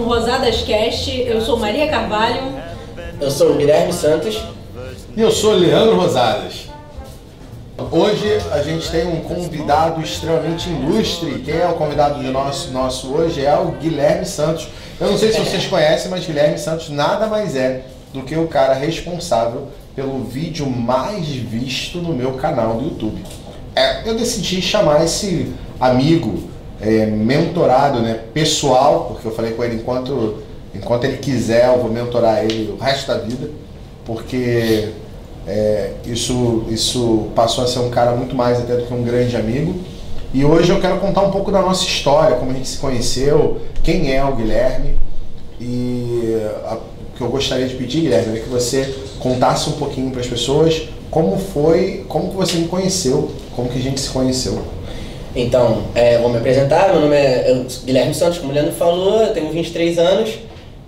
um Rosadas Cast. Eu sou Maria Carvalho. Eu sou o Guilherme Santos. E eu sou Leandro Rosadas. Hoje a gente tem um convidado extremamente ilustre. Quem é o convidado de nosso, nosso hoje é o Guilherme Santos. Eu não sei se vocês conhecem, mas Guilherme Santos nada mais é do que o cara responsável pelo vídeo mais visto no meu canal do YouTube. É, eu decidi chamar esse amigo é, mentorado, né, pessoal, porque eu falei com ele enquanto enquanto ele quiser, eu vou mentorar ele o resto da vida, porque é, isso, isso passou a ser um cara muito mais até do que um grande amigo. E hoje eu quero contar um pouco da nossa história, como a gente se conheceu, quem é o Guilherme. E a, o que eu gostaria de pedir, Guilherme, é que você contasse um pouquinho para as pessoas como foi, como que você me conheceu, como que a gente se conheceu. Então, é, vou me apresentar, meu nome é Guilherme Santos, como o Leandro falou, eu tenho 23 anos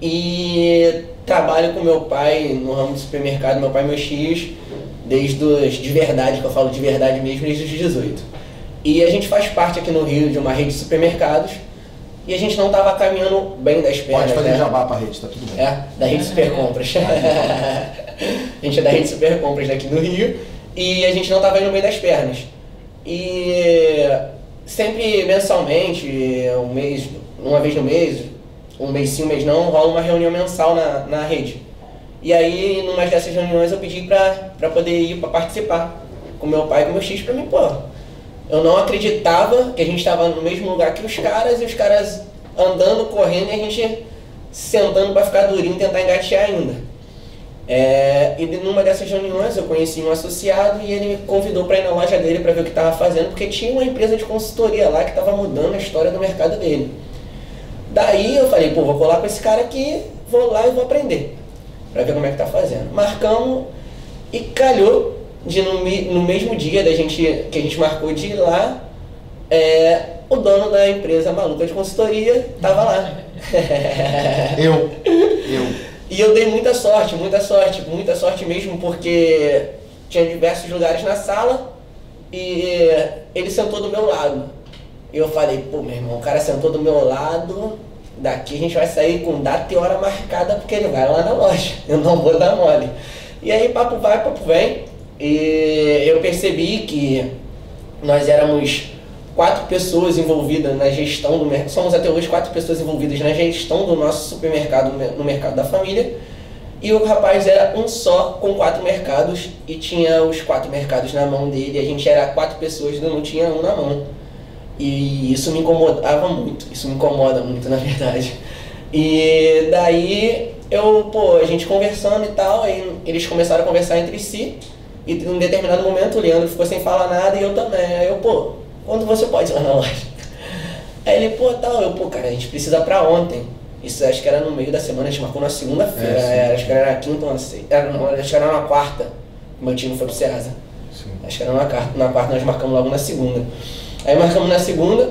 e trabalho com meu pai no ramo de supermercado, meu pai e meu X, desde os de verdade, que eu falo de verdade mesmo, desde os 18. E a gente faz parte aqui no Rio de uma rede de supermercados e a gente não estava caminhando bem das pernas. Pode fazer né? jabá pra rede, tá tudo bem. É, da rede Super Compras. a gente é da rede Super Compras daqui do Rio e a gente não estava indo bem das pernas. E sempre mensalmente, um mês, uma vez no mês, um mês sim, um mês não, rola uma reunião mensal na, na rede. E aí, numa dessas reuniões, eu pedi pra, poder ir pra participar com meu pai e com meu X pra mim, pô. Eu não acreditava que a gente estava no mesmo lugar que os caras e os caras andando, correndo e a gente sentando pra ficar durinho e tentar engatear ainda. É, e numa dessas reuniões eu conheci um associado e ele me convidou para ir na loja dele para ver o que estava fazendo, porque tinha uma empresa de consultoria lá que estava mudando a história do mercado dele. Daí eu falei, pô, vou colar com esse cara aqui, vou lá e vou aprender, para ver como é que tá fazendo. Marcamos e calhou de no, no mesmo dia da gente, que a gente marcou de ir lá, é, o dono da empresa maluca de consultoria tava lá. Eu, eu. E eu dei muita sorte, muita sorte, muita sorte mesmo, porque tinha diversos lugares na sala e ele sentou do meu lado. E eu falei, pô, meu irmão, o cara sentou do meu lado, daqui a gente vai sair com data e hora marcada porque ele vai lá na loja. Eu não vou dar mole. E aí papo vai, papo vem. E eu percebi que nós éramos quatro pessoas envolvidas na gestão do mercado. Somos até hoje quatro pessoas envolvidas na gestão do nosso supermercado no mercado da família. E o rapaz era um só com quatro mercados e tinha os quatro mercados na mão dele. A gente era quatro pessoas e não tinha um na mão. E isso me incomodava muito. Isso me incomoda muito, na verdade. E daí eu, pô, a gente conversando e tal, aí eles começaram a conversar entre si. E em um determinado momento o Leandro ficou sem falar nada e eu também. Aí eu, pô, quando você pode ir lá na loja? Aí ele, pô, tal, eu, pô, cara, a gente precisa pra ontem. Isso acho que era no meio da semana, a gente marcou na segunda-feira, É, sim. acho que era na quinta ou na sexta, acho que era na quarta, meu time foi pro Ceasa. Sim. Acho que era na quarta, na quarta nós marcamos logo na segunda. Aí marcamos na segunda,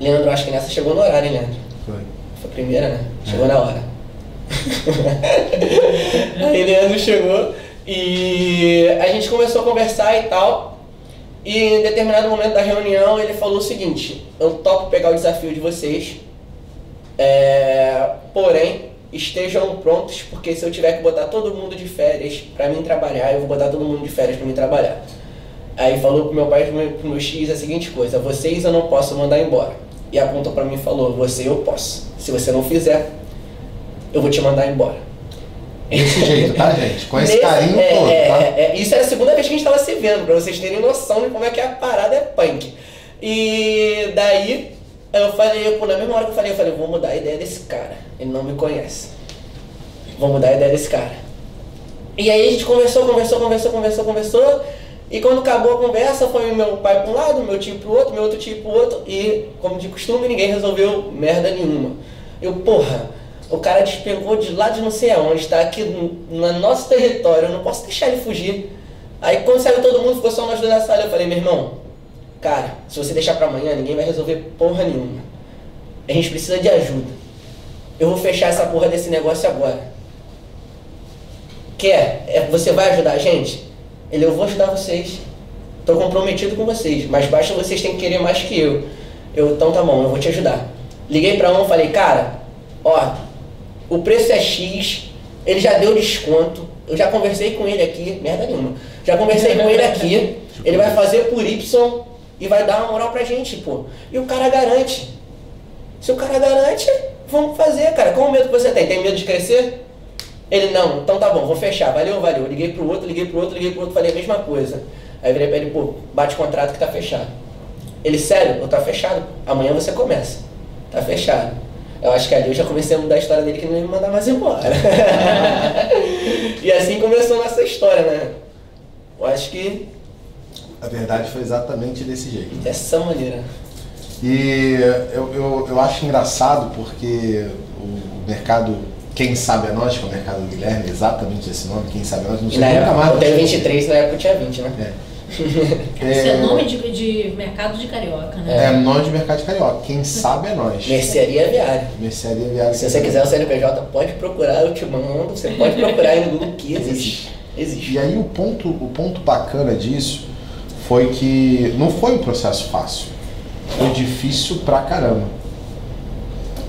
Leandro, acho que nessa chegou no horário, hein, Leandro? Foi. Foi a primeira, né? Chegou na hora. Aí Leandro chegou e a gente começou a conversar e tal. E em determinado momento da reunião ele falou o seguinte, eu topo pegar o desafio de vocês, é, porém estejam prontos, porque se eu tiver que botar todo mundo de férias pra mim trabalhar, eu vou botar todo mundo de férias pra mim trabalhar. Aí falou pro meu pai e pro meu, pro meu X a seguinte coisa, vocês eu não posso mandar embora. E apontou pra mim e falou, você eu posso. Se você não fizer, eu vou te mandar embora. Desse jeito, tá, gente? Com esse Nesse- carinho é, todo, é, tá? é, é, isso era a segunda vez que a gente tava se vendo, pra vocês terem noção de como é que a parada é punk. E daí eu falei, pô, na mesma hora que eu falei, eu falei, vou mudar a ideia desse cara. Ele não me conhece. Vou mudar a ideia desse cara. E aí a gente conversou, conversou, conversou, conversou, conversou. E quando acabou a conversa, foi meu pai para um lado, meu tio pro outro, meu outro tio pro outro. E, como de costume, ninguém resolveu merda nenhuma. Eu, porra, o cara despegou de lá de não sei aonde, está aqui no, no nosso território, eu não posso deixar ele fugir. Aí quando saiu todo mundo, ficou só nós dois na sala, eu falei, meu irmão, cara, se você deixar pra amanhã, ninguém vai resolver porra nenhuma. A gente precisa de ajuda. Eu vou fechar essa porra desse negócio agora. Quer? É, você vai ajudar a gente? Ele, eu vou ajudar vocês. Tô comprometido com vocês, mas basta vocês terem que querer mais que eu. Eu, então tá bom, eu vou te ajudar. Liguei pra um, falei, cara, ó, o preço é X, ele já deu desconto, eu já conversei com ele aqui, merda nenhuma, já conversei com ele aqui, ele vai fazer por Y e vai dar uma moral pra gente, pô. E o cara garante. Se o cara garante, vamos fazer, cara. Qual o medo que você tem? Tem medo de crescer? Ele, não, então tá bom, vou fechar. Valeu, valeu. Liguei pro outro, liguei pro outro, liguei pro outro, falei a mesma coisa. Aí virei pra ele, pô, bate contrato que tá fechado. Ele, sério? Eu tá fechado. Amanhã você começa. Tá fechado. Eu acho que ali eu já comecei a mudar a história dele que ele não ia me mandar mais embora. e assim começou a nossa história, né? Eu acho que. A verdade foi exatamente desse jeito. Dessa maneira. E eu, eu, eu acho engraçado porque o mercado quem sabe é nós, que é o mercado do Guilherme, exatamente esse nome, quem sabe é nós, não sei nunca mais. Eu tenho 23, na época eu tinha 20, né? É. Isso é nome de, de mercado de carioca, né? É nome de mercado de carioca. Quem sabe é nós. Mercearia viária. Mercearia viária. Se você quiser o CNPJ, pode procurar, eu te mando. Você pode procurar aí no Google que existe. Existe. E aí o ponto, o ponto bacana disso foi que não foi um processo fácil. Foi difícil pra caramba.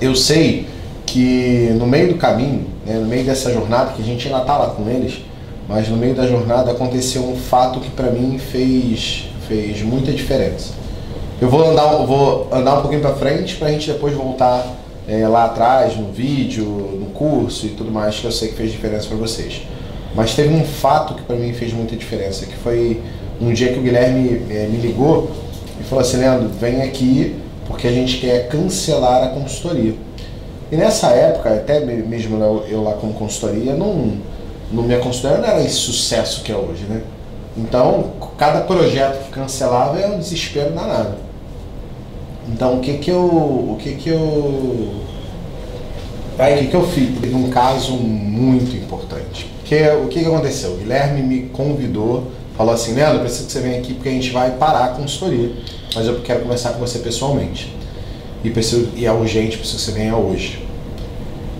Eu sei que no meio do caminho, né, no meio dessa jornada, que a gente ainda tá lá com eles, mas no meio da jornada aconteceu um fato que para mim fez, fez muita diferença. Eu vou andar, vou andar um pouquinho para frente para a gente depois voltar é, lá atrás no vídeo, no curso e tudo mais que eu sei que fez diferença para vocês. Mas teve um fato que para mim fez muita diferença, que foi um dia que o Guilherme é, me ligou e falou assim, Leandro, vem aqui porque a gente quer cancelar a consultoria. E nessa época, até mesmo eu lá com consultoria, não, não minha consultoria não era esse sucesso que é hoje, né? Então, cada projeto que cancelava é um desespero danado. Então, o que que eu, o que que eu, o que que eu fiz? Teve um caso muito importante. Que, o que que aconteceu? O Guilherme me convidou, falou assim, Leandro, preciso que você venha aqui porque a gente vai parar a consultoria, mas eu quero conversar com você pessoalmente e, preciso, e é urgente, preciso que você venha hoje.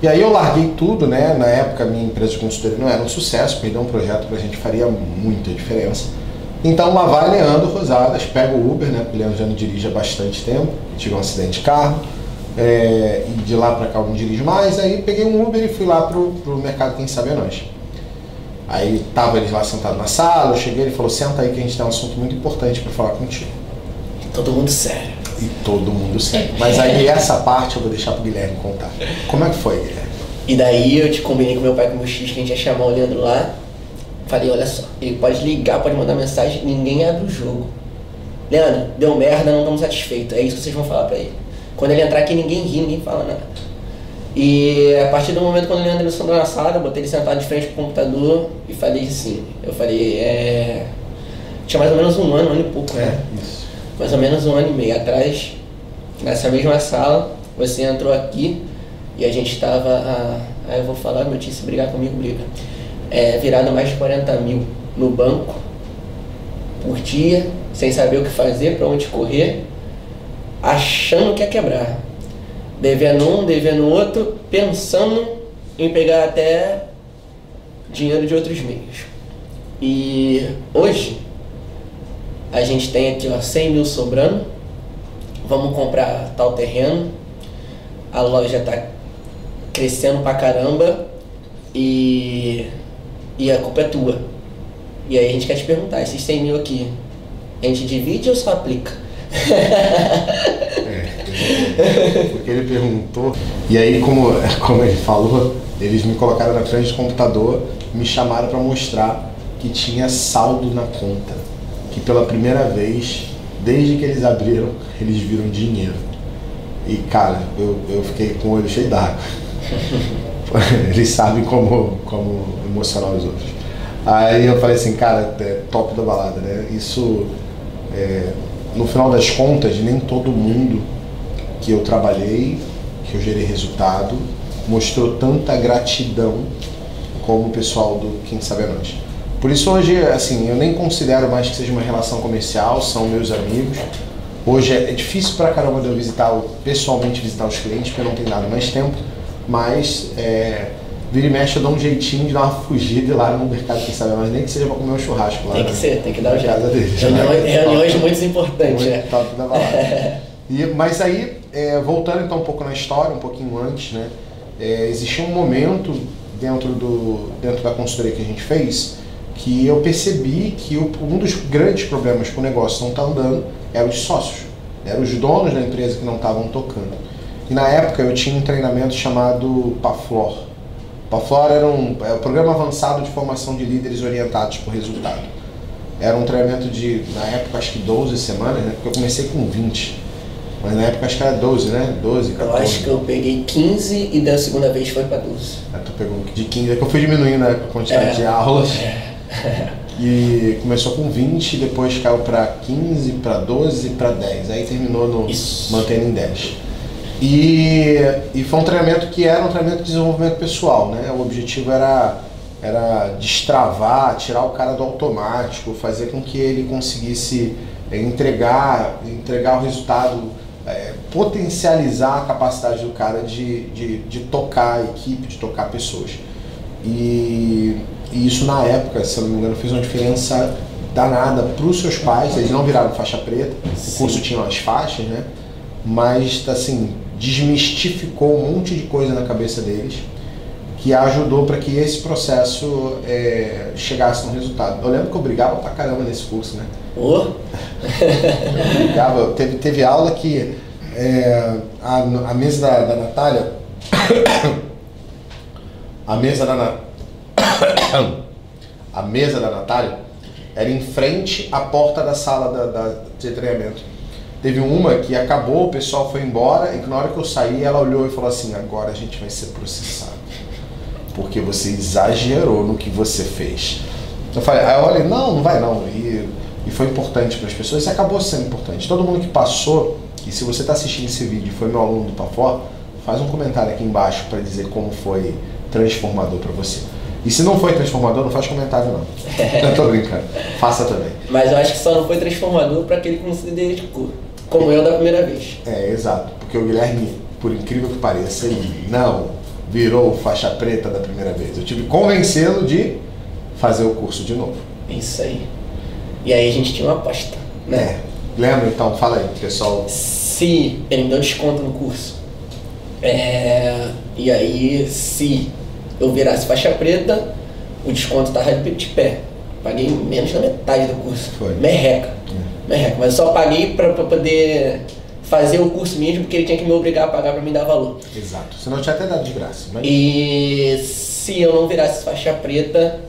E aí eu larguei tudo, né? Na época minha empresa de consultoria não era um sucesso, perder um projeto pra gente faria muita diferença. Então lá vai Leandro Rosadas, pega o Uber, né? Porque o Leandro já não dirige há bastante tempo, tive um acidente de carro, é, e de lá pra cá eu não dirijo mais, aí peguei um Uber e fui lá pro, pro mercado Quem Sabe é Nós. Aí tava eles lá sentados na sala, eu cheguei, ele falou, senta aí que a gente tem um assunto muito importante para falar contigo. Todo mundo sério. E todo mundo sério. Mas aí essa parte eu vou deixar pro Guilherme contar. Como é que foi, Guilherme? E daí eu te combinei com meu pai com o meu X que a gente ia chamar o Leandro lá. Falei, olha só, ele pode ligar, pode mandar mensagem, ninguém abre o jogo. Leandro, deu merda, não estamos satisfeitos. É isso que vocês vão falar pra ele. Quando ele entrar aqui, ninguém ri, ninguém fala nada. E a partir do momento quando o Leandro entrou na sala, eu botei ele sentado de frente pro computador e falei assim, eu falei, é. Tinha mais ou menos um ano, um ano e pouco, né? Isso. Mais ou menos um ano e meio atrás, nessa mesma sala, você entrou aqui e a gente estava, ah, aí eu vou falar, meu tio, se brigar comigo, briga, é, virado mais de 40 mil no banco, por dia, sem saber o que fazer, para onde correr, achando que ia quebrar. Devendo um, devendo outro, pensando em pegar até dinheiro de outros meios. E hoje, a gente tem aqui ó, 100 mil sobrando. Vamos comprar tal terreno. A loja tá crescendo pra caramba. E, e a culpa é tua. E aí a gente quer te perguntar, esses 100 mil aqui, a gente divide ou só aplica? É, porque ele perguntou. E aí, como, como ele falou, eles me colocaram na frente do computador, me chamaram para mostrar que tinha saldo na conta. Que pela primeira vez, desde que eles abriram, eles viram dinheiro. E cara, eu, eu fiquei com o olho cheio d'água. eles sabem como, como emocionar os outros. Aí eu falei assim, cara, é top da balada, né? Isso, é, no final das contas, nem todo mundo que eu trabalhei, que eu gerei resultado, mostrou tanta gratidão como o pessoal do Quem Sabe a Nós. Por isso hoje, assim, eu nem considero mais que seja uma relação comercial, são meus amigos. Hoje é, é difícil pra caramba de eu visitar, pessoalmente visitar os clientes, porque eu não tenho dado mais tempo, mas é, vira e mexe eu dou um jeitinho de dar uma fugida lá no mercado, quem sabe, mas nem que seja pra comer um churrasco lá. Tem que né? ser, tem que dar o jeito. deles. Reuniões, Né? reuniões muito importantes, Muito né? top da balada. E, mas aí, é, voltando então um pouco na história, um pouquinho antes, né? é, existia um momento dentro, do, dentro da consultoria que a gente fez que eu percebi que o, um dos grandes problemas para o negócio não estar tá andando eram os sócios, eram os donos da empresa que não estavam tocando. E na época eu tinha um treinamento chamado PAFLOR. PAFLOR era um, é um programa avançado de formação de líderes orientados por resultado. Era um treinamento de, na época, acho que 12 semanas, né? Porque eu comecei com 20. Mas na época acho que era 12, né? 12, 14. Eu acho que eu peguei 15 e da segunda vez foi para 12. Ah, tu pegou de 15, é que eu fui diminuindo a quantidade É. de aulas. E começou com 20, depois caiu para 15, para 12, para 10. Aí terminou no Isso. mantendo em 10. E, e foi um treinamento que era um treinamento de desenvolvimento pessoal, né? O objetivo era, era destravar, tirar o cara do automático, fazer com que ele conseguisse eh, entregar, entregar o resultado, eh, potencializar a capacidade do cara de, de, de tocar a equipe, de tocar pessoas. E, e isso na época, se eu não me engano, fez uma diferença danada para os seus pais. Eles não viraram faixa preta, o Sim. curso tinha umas faixas, né? Mas assim desmistificou um monte de coisa na cabeça deles que ajudou para que esse processo eh, chegasse no resultado. Eu lembro que eu brigava pra caramba nesse curso, né? Ô, Eu brigava, teve, teve aula que é, a, a mesa da, da Natália. A mesa da A mesa da Natália era em frente à porta da sala da, da, de treinamento. Teve uma que acabou, o pessoal foi embora e na hora que eu saí ela olhou e falou assim, agora a gente vai ser processado. Porque você exagerou no que você fez. Eu falei, aí eu olhei, não, não vai não. E, e foi importante para as pessoas e acabou sendo importante. Todo mundo que passou, e se você está assistindo esse vídeo e foi meu aluno do Pafor, faz um comentário aqui embaixo para dizer como foi transformador para você. E se não foi transformador, não faz comentário não. Eu tô brincando. Faça também. mas eu acho que só não foi transformador para aquele que não se dedicou. Como eu da primeira vez. É, exato. Porque o Guilherme, por incrível que pareça, ele não virou faixa preta da primeira vez. Eu tive que convencê-lo de fazer o curso de novo. Isso aí. E aí a gente tinha uma aposta, né? É. Lembra então? Fala aí, pessoal. Se ele me deu desconto no curso. É, e aí, se eu virasse faixa preta, o desconto tava de pé. Paguei menos da metade do curso. Foi. Merreca. Merreca. Mas eu só paguei pra poder fazer o curso mesmo, porque ele tinha que me obrigar a pagar pra me dar valor. Exato. Senão eu tinha até dado de graça. Mas... E se eu não virasse faixa preta,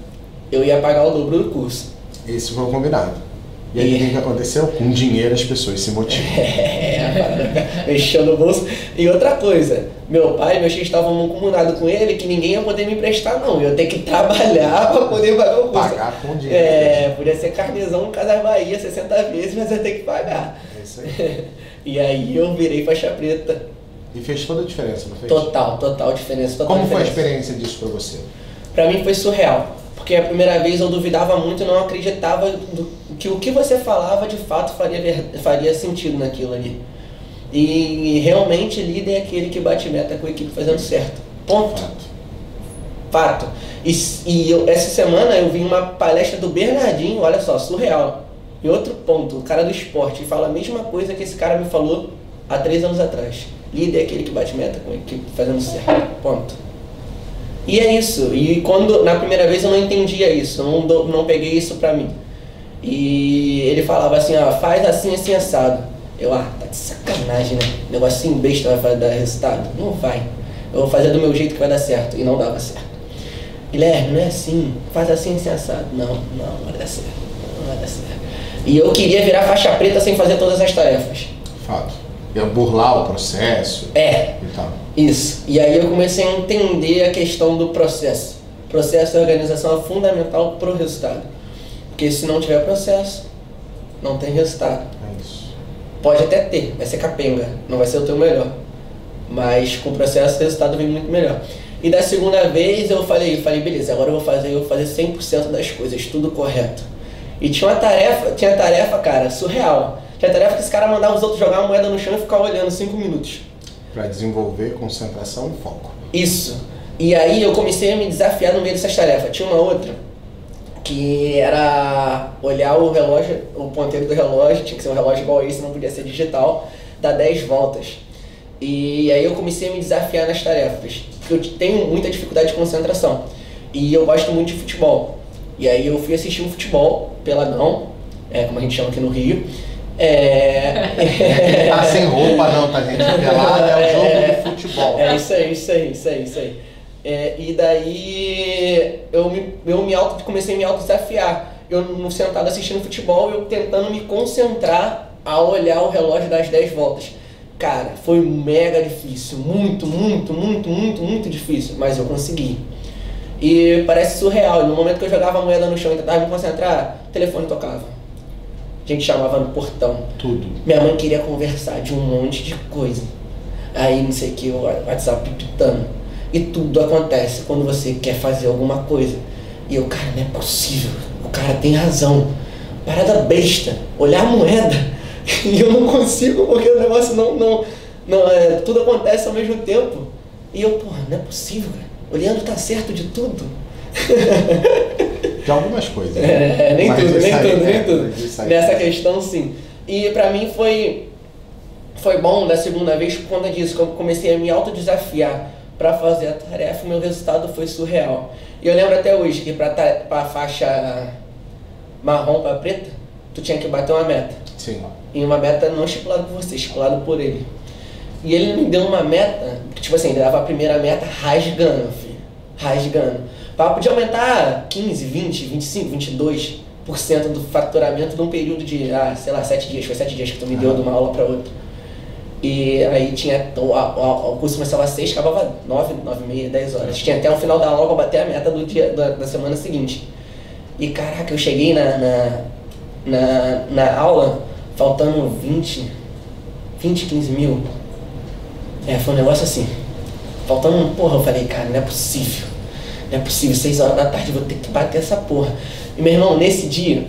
eu ia pagar o dobro do curso. Esse foi combinado. E aí, o que que aconteceu? Com dinheiro as pessoas se motivam. É, mexeu no bolso. E outra coisa, meu pai e meu tio estavam comunados com ele que ninguém ia poder me emprestar, não. Eu ia ter que trabalhar pra poder pagar o curso. Pagar com dinheiro. É, podia ser carnezão Casas Bahia 60 vezes, mas eu ia ter que pagar. É isso aí. E aí eu virei faixa preta. E fez toda a diferença, não fez? Total, total diferença. Total Como foi a diferença. experiência disso pra você? Pra mim foi surreal. Porque a primeira vez eu duvidava muito e não acreditava do, que o que você falava de fato faria, faria sentido naquilo ali. E realmente líder é aquele que bate meta com a equipe fazendo certo. Ponto. Fato. Fato. E, e eu- essa semana eu vi uma palestra do Bernardinho, olha só, surreal. E outro ponto, o cara do esporte fala a mesma coisa que esse cara me falou há três anos atrás. Líder é aquele que bate meta com a equipe fazendo certo. Ponto. E é isso. E quando na primeira vez eu não entendia isso, não, não peguei isso pra mim. E ele falava assim, ó, faz assim, assim, assado. Eu, ah, tá de sacanagem, né? Negocinho besta vai dar resultado? Não vai. Eu vou fazer do meu jeito que vai dar certo. E não dava certo. Guilherme, não é assim. Faz assim, assim, assado. Não, não, não vai dar certo. Não vai dar certo. E eu queria virar faixa preta sem fazer todas as tarefas. Fato. Ia burlar o processo É, e tal. Isso. E aí eu comecei a entender a questão do processo. Processo de organização é fundamental para o resultado. Porque se não tiver processo, não tem resultado. É isso. Pode até ter, vai ser capenga, não vai ser o teu melhor. Mas com o processo o resultado vem muito melhor. E da segunda vez eu falei, eu falei, beleza, agora eu vou fazer, eu vou fazer 100% das coisas, tudo correto. E tinha uma tarefa, tinha tarefa, cara, surreal. Tinha tarefa que esse cara mandava os outros jogar uma moeda no chão e ficar olhando 5 minutos. Pra desenvolver concentração e foco. Isso. E aí eu comecei a me desafiar no meio dessas tarefas. Tinha uma outra que era olhar o relógio, o ponteiro do relógio, tinha que ser um relógio igual esse, não podia ser digital, dar 10 voltas. E aí eu comecei a me desafiar nas tarefas. porque eu tenho muita dificuldade de concentração. E eu gosto muito de futebol. E aí eu fui assistir um futebol, peladão, é, como a gente chama aqui no Rio. É... tá sem roupa não, tá gente? Pelada é o jogo É, de futebol. É isso aí, isso aí, isso aí, isso aí. É, e daí eu me, eu me auto, comecei a me auto-desafiar. Eu no sentado assistindo futebol, eu tentando me concentrar a olhar o relógio das 10 voltas. Cara, foi mega difícil, muito, muito, muito, muito, muito difícil, mas eu consegui. E parece surreal, no momento que eu jogava a moeda no chão e tentava me concentrar, o telefone tocava. A gente chamava no portão. Tudo. Minha mãe queria conversar de um monte de coisa. Aí não sei o que, o WhatsApp pitando. E tudo acontece quando você quer fazer alguma coisa. E eu, cara, não é possível. O cara tem razão. Parada besta. Olhar a moeda. E eu não consigo porque o negócio não. não, não é, tudo acontece ao mesmo tempo. E eu, porra, não é possível, cara. O Leandro tá certo de tudo. De algumas coisas. É, nem Mas tudo, isso nem tudo, é, nem tudo. Nessa questão, sim. E pra mim foi, foi bom da segunda vez por conta disso, que eu comecei a me autodesafiar pra fazer a tarefa, o meu resultado foi surreal. E eu lembro até hoje que pra, ta- pra faixa marrom pra preta, tu tinha que bater uma meta. Sim. E uma meta não estipulada por você, estipulada por ele. E ele me deu uma meta, que, tipo assim, ele dava a primeira meta rasgando, filho. Rasgando. Papo de aumentar 15, 20, 25, 22% do faturamento num período de, ah, sei lá, 7 dias. Foi 7 dias que tu me deu de uma aula pra outra. E aí tinha, o, a- o curso começava às 6, acabava 9, 9 e meia, 10 horas. Tinha até o final da aula pra bater a meta do dia, da, da semana seguinte. E caraca, eu cheguei na, na, na, na aula faltando 20, 20, 15 mil. É, foi um negócio assim. Faltando um porra, eu falei, cara, não é possível. Não é possível, 6 horas da tarde vou ter que bater essa porra. E meu irmão, nesse dia,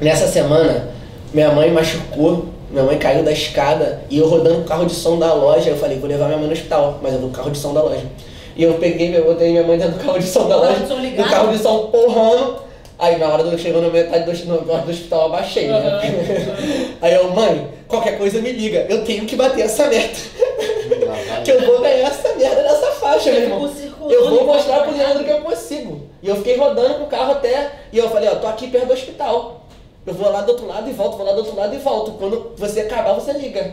nessa semana, minha mãe machucou, minha mãe caiu da escada e eu rodando o carro de som da loja, eu falei, vou levar minha mãe no hospital, mas eu vou com o carro de som da loja. E eu peguei, eu botei minha mãe dentro do carro de som da loja, de som o ligado? carro de som porrando. Aí na hora do chegou na metade do, no- na hora do hospital eu abaixei, né? Aí eu, mãe, qualquer coisa me liga, eu tenho que bater essa meta. que eu vou ganhar essa merda nessa faixa, meu irmão. Eu vou mostrar pro Leandro que eu consigo. E eu fiquei rodando com o carro até. E eu falei, ó, tô aqui perto do hospital. Eu vou lá do outro lado e volto, vou lá do outro lado e volto. Quando você acabar, você liga.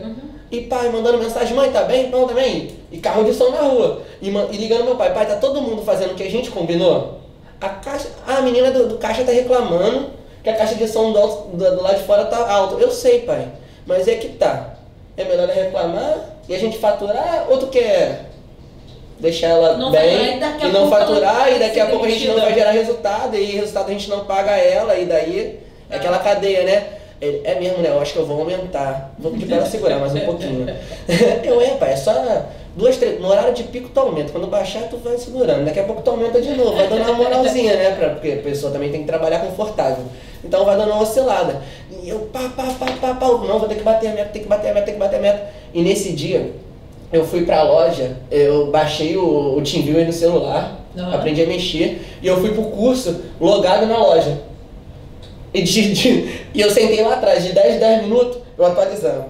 E pai mandando mensagem, mãe, tá bem? Não, também. E carro de som na rua. E, e ligando meu pai, pai, tá todo mundo fazendo o que a gente combinou? A caixa. A menina do, do caixa tá reclamando que a caixa de som do, do, do lado de fora tá alta. Eu sei, pai. Mas é que tá. É melhor reclamar e a gente faturar ou tu quer deixar ela Não bem e não faturar e daqui a pouco a gente não vai gerar resultado e resultado a gente não paga ela e daí é aquela cadeia, né? Ele, é mesmo, né? Eu acho que eu vou aumentar. Vou pedir pra ela segurar mais um pouquinho. eu, é, pai, é só duas, três. No horário de pico tu aumenta. Quando baixar, tu vai segurando. Daqui a pouco tu aumenta de novo. Vai dando uma moralzinha, né? Pra, porque a pessoa também tem que trabalhar confortável. Então vai dando uma oscilada. E eu, pá, pá, pá, pá, pá. Não, vou ter que bater a meta, tem que bater a meta, tem que bater a meta. E nesse dia, eu fui pra loja, eu baixei o, o TeamViewer no celular, Aham. aprendi a mexer, e eu fui pro curso logado na loja. E, de- de- e eu sentei lá atrás, de 10 em 10 minutos, eu atualizava.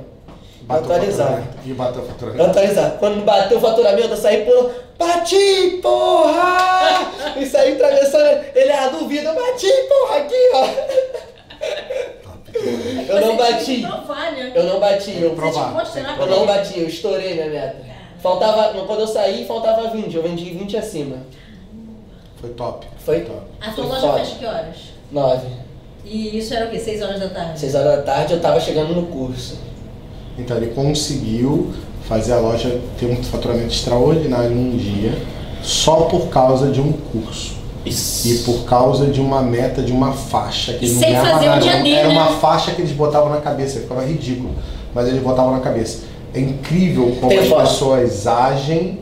Bateu o atualizava. faturamento. E bateu o faturamento. atualizava. Quando bateu o faturamento, eu saí por. Bati, porra! E saí atravessando. Ele, ah, duvido, eu bati, porra, aqui, ó. Eu não bati. né? Eu não bati, eu, eu não bati, eu estourei minha meta. Faltava, quando eu saí, faltava 20, eu vendi 20 acima. Foi top. Foi top. A tua Foi loja fecha que horas? 9. E isso era o quê? 6 horas da tarde? 6 horas da tarde eu tava chegando no curso. Então ele conseguiu fazer a loja ter um faturamento extraordinário num dia só por causa de um curso. Isso. E por causa de uma meta, de uma faixa que ele não sem ganhava fazer nada. dia Era- Era né? uma faixa que eles botavam na cabeça, ficava ridículo. Mas eles botavam na cabeça. É incrível como Tem as foto. pessoas agem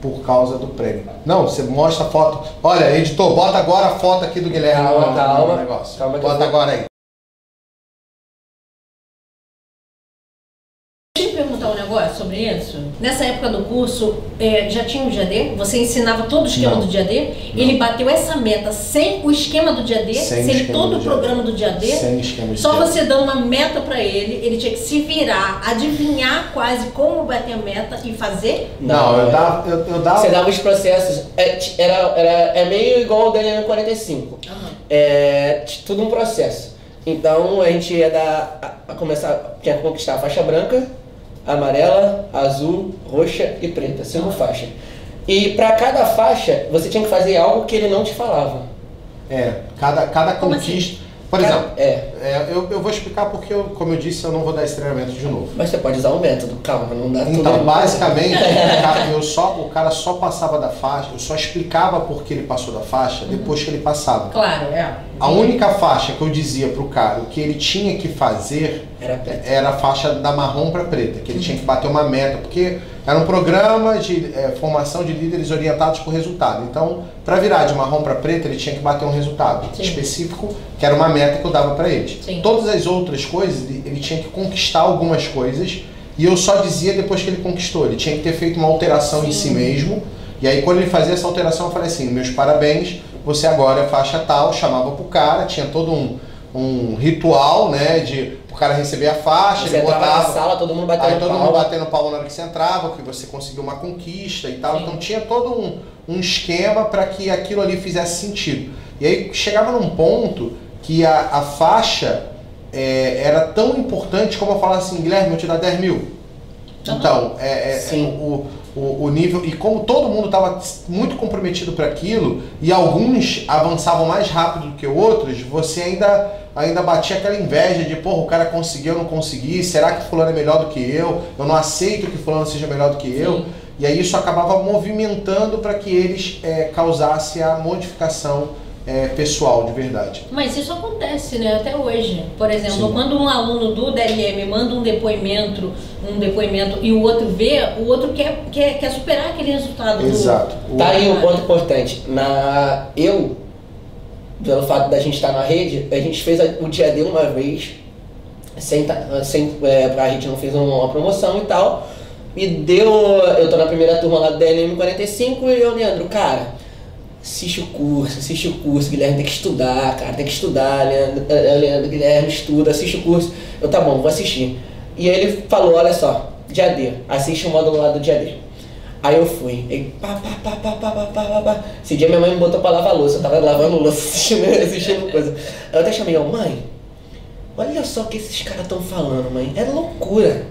por causa do prêmio. Não, você mostra a foto. Olha, editor, bota agora a foto aqui do Guilherme Calma, calma. negócio. Calma bota agora aí. Nessa época do curso, é, já tinha o dia D? Você ensinava todo o esquema Não. do dia D? Ele bateu essa meta sem o esquema do dia D, Sem sem, todo do o programa do dia D? Sem esquema de Só dia você dando uma meta pra ele, ele tinha que se virar, adivinhar quase como bater a meta e fazer? Não, eu dava. Eu, eu dava Você dava os processos. É, era, era, é meio igual ao DLM 45. Aham. É tudo um processo. Então a gente ia dar. A, a começar. Tinha que conquistar a faixa branca, amarela, azul, roxa e preta. Cinco faixas. E pra cada faixa, você tinha que fazer algo que ele não te falava. É, cada, cada Como conquista. Por exemplo, É. é, eu, eu vou explicar porque, eu, como eu disse, eu não vou dar esse treinamento de novo. Mas você pode usar o método, calma, não dá tudo. Então, basicamente, o cara, eu só, o cara só passava da faixa, eu só explicava por que ele passou da faixa depois que ele passava. Claro, é. A única faixa que eu dizia pro cara o que ele tinha que fazer Era preta. era a faixa da marrom para preta, que ele tinha que bater uma meta, porque era um programa de é, formação de líderes orientados por resultado. Então, para virar de marrom para preta, ele tinha que bater um resultado Sim. específico, que era uma meta que eu dava para ele. Sim. Todas as outras coisas, ele, tinha que conquistar algumas coisas, e eu só dizia depois que ele conquistou. Ele tinha que ter feito uma alteração em si Sim. mesmo. E aí, quando ele fazia essa alteração, eu falei assim: meus parabéns, você agora é faixa tal. Chamava pro cara, tinha todo um, um ritual, né, de o cara receber a faixa, Você ele entrava na botava. sala, todo mundo Aí batendo todo palma. mundo batendo palma na hora que você entrava, que você conseguiu uma conquista e tal. Sim. Então tinha todo um, um esquema para que aquilo ali fizesse sentido. E aí chegava num ponto que a, a faixa é, era tão importante como eu falar assim, Guilherme, eu te dar 10 mil. Então, é, é, Sim. o, o, o nível. E como todo mundo estava muito comprometido para aquilo, e alguns avançavam mais rápido do que outros, você ainda, ainda batia aquela inveja de, porra, o cara conseguiu, eu não consegui, será que fulano é melhor do que eu? Eu não aceito que fulano seja melhor do que eu. Sim. E aí isso acabava movimentando para que eles é, causassem a modificação é, pessoal de verdade. Mas isso acontece, né, até hoje. Por exemplo, Sim. quando um aluno do DLM manda um depoimento, um depoimento e o outro vê, o outro quer, quer, quer superar aquele resultado Exato. O- Tá aí um ponto importante. Na, eu, pelo fato da gente estar na rede, a gente fez o dia D uma vez, sem, ta- sem, é, pra gente não fez uma promoção e tal. E deu. Eu tô na primeira turma lá do DLM 45 e eu, Leandro, cara, assiste o curso, assiste o curso, Guilherme tem que estudar, cara, tem que estudar, Leandro, eh, Leandro Guilherme, estuda, assiste o curso. Eu, tá bom, vou assistir. E aí ele falou, olha só, dia D, assiste o módulo lá do dia D. Aí eu fui, e pá, pá, pá, pá, pá, pá, pá, pá, pá. Esse dia minha mãe me botou pra lavar louça, eu tava lavando louça, assistindo, assistindo coisa. Aí eu até chamei, ó, mãe, olha só o que esses caras estão falando, mãe, é loucura.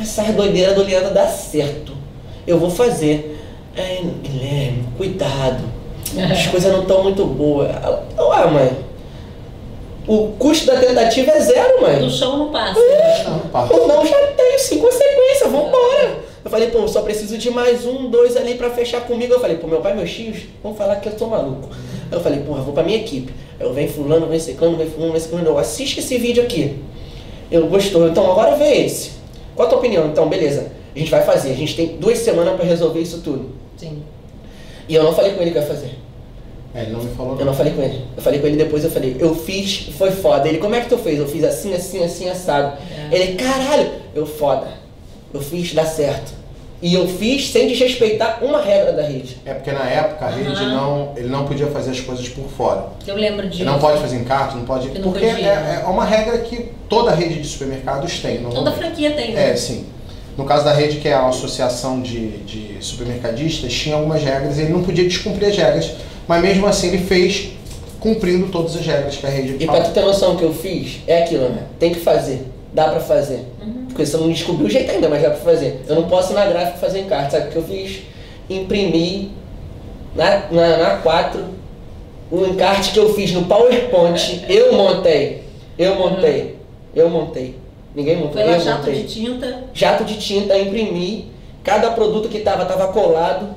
Essa doideira do Leandro dá certo. Eu vou fazer. Ai, Guilherme, cuidado. As coisas não estão muito boas. Ela, Ué, mãe. O custo da tentativa é zero, mãe. Do chão não passa. Não, pá. Ou não, já tenho, sem consequência, vambora. Eu falei, pô, só preciso de mais um, dois ali pra fechar comigo. Eu falei, pô, meu pai e meus tios vão falar que eu tô maluco. Aí eu falei, porra, vou pra minha equipe. Aí eu venho fulano, vem ciclano, vem fulano, vem ciclano. Eu assiste esse vídeo aqui. Eu gostou, então agora vê esse. Qual a tua opinião? Então, beleza. A gente vai fazer. A gente tem duas semanas pra resolver isso tudo. Sim. E eu não falei com ele que ia fazer. É, ele não me falou. Eu não falei com ele. Eu falei com ele depois, eu falei, eu fiz, foi foda. Ele, como é que tu fez? Eu fiz assim, assim, assim, assado. É. Ele, caralho, eu foda. Eu fiz, dá certo. E eu fiz sem desrespeitar uma regra da rede. É porque na época a rede não, ele não podia fazer as coisas por fora. Eu lembro disso. Ele não pode fazer encarte, não pode. Não porque podia, né? é, é uma regra que toda rede de supermercados tem. Não, Toda franquia tem. né? É, sim. No caso da rede, que é a associação de, de supermercadistas, tinha algumas regras, ele não podia descumprir as regras, mas mesmo assim ele fez cumprindo todas as regras que a rede E pra fala. tu ter noção do que eu fiz, é aquilo, né? Tem que fazer. Dá pra fazer. Uhum. Porque você não descobriu o jeito ainda, mas dá pra fazer. Eu não posso ir na gráfica fazer encarte. Sabe o que eu fiz? Imprimi na, na, na 4 o encarte que eu fiz no PowerPoint. Eu montei. Eu montei. Eu montei. Ninguém montou. Foi lá eu jato montei. de tinta. jato de tinta, imprimi, cada produto que tava, tava colado,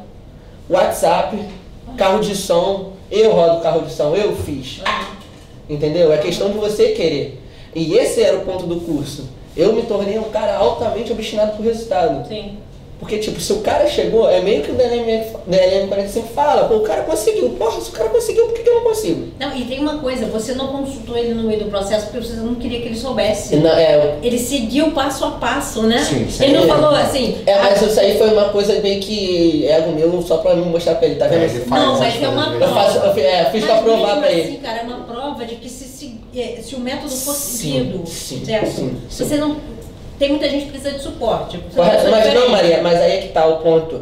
WhatsApp, carro de som, eu rodo carro de som, eu fiz. Entendeu? É questão de você querer. E esse era o ponto do curso. Eu me tornei um cara altamente obstinado por resultado. Sim. Porque, tipo, se o cara chegou, é meio que o DLM, DLM 45 fala, pô, o cara conseguiu. Porra, se o cara conseguiu, por que, que eu não consigo? Não, e tem uma coisa, você não consultou ele no meio do processo porque você não queria que ele soubesse. Não, é, Ele seguiu passo a passo, né? Sim, sim. ele não É. falou assim. é, mas ah, isso aí foi uma coisa meio que ego meu, só pra me mostrar pra ele, tá vendo? É, ele faz Não, mas é uma mesmo. Eu faço, eu, fi- é, fiz pra mas provar mesmo pra assim, ele. cara, é uma prova de que se, se, o método for seguido, sim, certo? sim, sim. Você não. Tem muita gente que precisa de suporte. Mas pessoa não. Maria, mas aí é que tá o ponto.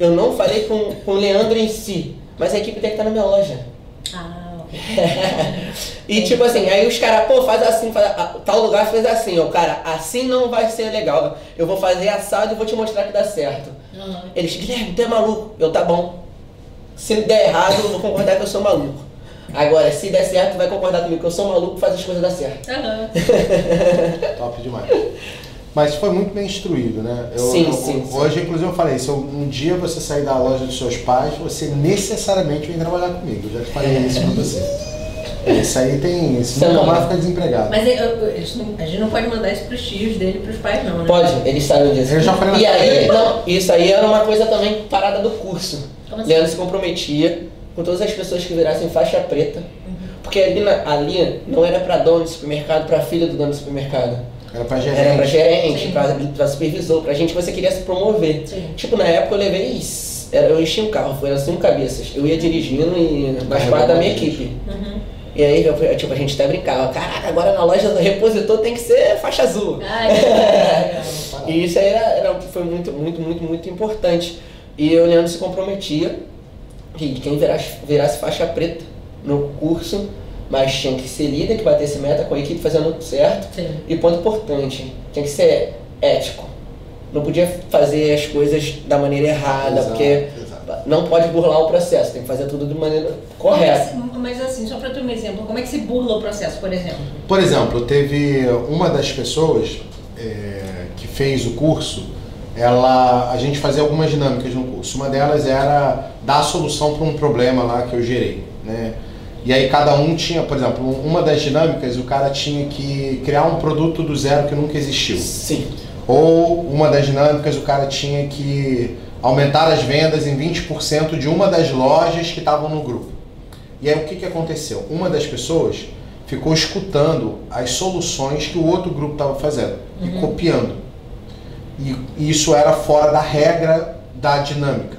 Eu não falei com, com o Leandro em si, mas a equipe tem que estar na minha loja. Ah, ok. E tipo assim, aí os caras, pô, faz assim, faz, tal lugar fez assim, ó, cara, assim não vai ser legal. Eu vou fazer assado e vou te mostrar que dá certo. Aham. Eles, Guilherme, tu é maluco? Eu, tá bom. Se der errado, eu vou concordar que eu sou maluco. Agora, se der certo, vai concordar comigo que eu sou maluco, faz as coisas dar certo. Aham. Top demais. Mas foi muito bem instruído, né? Eu- Sim, eu- sim, sim. Hoje, inclusive, eu falei, se um dia você sair da loja dos seus pais, você necessariamente vem trabalhar comigo. Eu já te falei isso pra você. Isso aí tem. Isso nunca não, mais fica desempregado. Mas eu- a gente não pode mandar isso pros tios dele, pros pais, não, né? Pode, eles sabem disso. Eu já falei na E aí, dele. não, isso aí era uma coisa também parada do curso. Como assim? Leandro se comprometia com todas as pessoas que virassem faixa preta. Uhum. Porque ali, na- ali não era pra dono de supermercado, pra filha do dono do supermercado. Era pra Era pra gerente. gerente, pra, pra supervisor, pra gente que você queria se promover. Sim. Tipo, na época eu levei. isso, Era, eu enchi um carro, foram cinco cabeças. Eu ia dirigindo e mais quatro da minha equipe. Uhum. E aí, eu- tipo, a gente até brincava, caraca, agora na loja do repositor tem que ser faixa azul. Ah, que legal. E isso aí era, era- foi muito, muito, muito, muito importante. E o Leandro se comprometia que quem virasse, virasse faixa preta no curso, mas tinha que ser líder, que batesse meta com a equipe fazendo certo. Sim. E ponto importante, tinha que ser ético. Não podia fazer as coisas da maneira errada, Exato, porque exato. não pode burlar o processo, tem que fazer tudo de maneira correta. Mas, mas assim, só pra ter um exemplo, como é que se burla o processo, por exemplo? Por exemplo, teve uma das pessoas é, que fez o curso, ela, a gente fazia algumas dinâmicas no curso. Uma delas era dar a solução para um problema lá que eu gerei, né? E aí cada um tinha, por exemplo, uma das dinâmicas, o cara tinha que criar um produto do zero que nunca existiu. Sim. Ou uma das dinâmicas, o cara tinha que aumentar as vendas em 20% de uma das lojas que estavam no grupo. E aí o que, que aconteceu? Uma das pessoas ficou escutando as soluções que o outro grupo estava fazendo e copiando. E isso era fora da regra da dinâmica.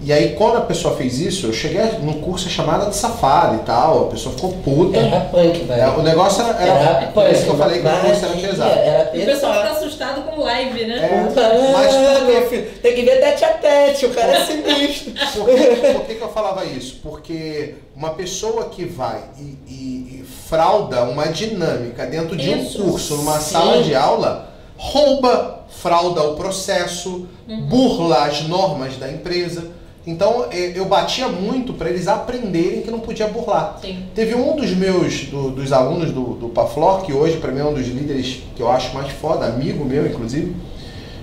E aí quando a pessoa fez isso, eu cheguei no curso chamada de safari e tal, a pessoa ficou puta. Era punk, velho. É, o negócio era, era, Era por isso que eu falei que o curso era pesado. Era O pessoal fica assustado com live, né? É. Ah, Mas por meu filho, tem que ver tete a tete, o cara é sinistro. Por que, por que que eu falava isso? Porque uma pessoa que vai e, e- e frauda uma dinâmica dentro de Isso, um curso, numa sim. sala de aula, rouba, frauda o processo, burla as normas da empresa. Então eh, eu batia muito para eles aprenderem que não podia burlar. Sim. Teve um dos meus, do- dos alunos do, do Paflor, que hoje para mim é um dos líderes que eu acho mais foda, amigo meu inclusive.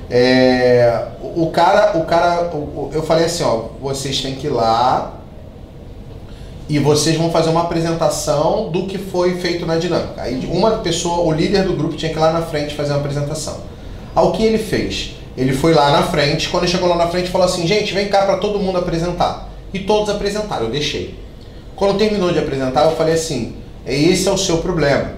É, o, o cara, o cara, o- o- eu falei assim, ó, vocês têm que ir lá e vocês vão fazer uma apresentação do que foi feito na dinâmica. Aí uma pessoa, o líder do grupo tinha que ir lá na frente fazer uma apresentação. Ao que ele fez? Ele foi lá na frente, quando ele chegou lá na frente falou assim, gente, vem cá para todo mundo apresentar. E todos apresentaram, eu deixei. Quando terminou de apresentar, eu falei assim, esse é o seu problema.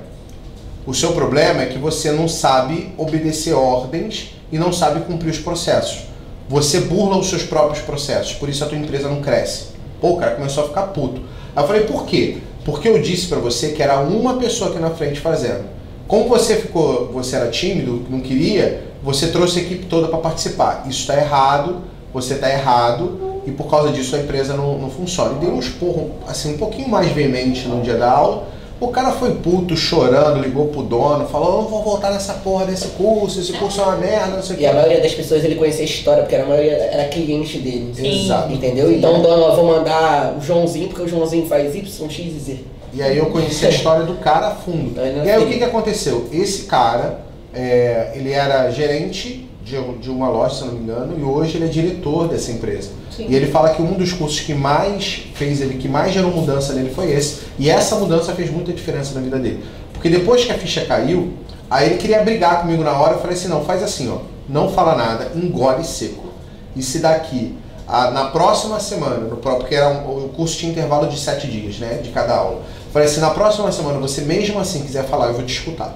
O seu problema é que você não sabe obedecer ordens e não sabe cumprir os processos. Você burla os seus próprios processos, por isso a tua empresa não cresce. Pô, o cara começou a ficar puto. Aí eu falei, por quê? Porque eu disse pra você que era uma pessoa aqui na frente fazendo. Como você ficou, você era tímido, não queria, você trouxe a equipe toda para participar. Isso está errado, você está errado e por causa disso a empresa não, não funciona. E dei um esporro assim um pouquinho mais veemente no dia da aula. O cara foi puto, chorando, ligou pro dono, falou: Eu não vou voltar nessa porra desse curso, esse curso é uma merda, não sei o E a que. maioria das pessoas ele conhecia a história, porque a maioria era cliente dele. Sim. Exato. Entendeu? Então, dono, eu vou mandar o Joãozinho, porque o Joãozinho faz Y, X e Z. E aí eu conheci a história do cara a fundo. Não E aí o que, que aconteceu? Esse cara, é, ele era gerente de, de uma loja, se não me engano, e hoje ele é diretor dessa empresa. Sim. E ele fala que um dos cursos que mais fez ele, que mais gerou mudança nele foi esse. E essa mudança fez muita diferença na vida dele. Porque depois que a ficha caiu, aí ele queria brigar comigo na hora, eu falei assim, não, faz assim, ó, não fala nada, engole seco. E se daqui, a- na próxima semana, no próprio, porque era um, o curso tinha intervalo de sete dias, né? De cada aula. Falei assim, na próxima semana você mesmo assim quiser falar, eu vou te escutar.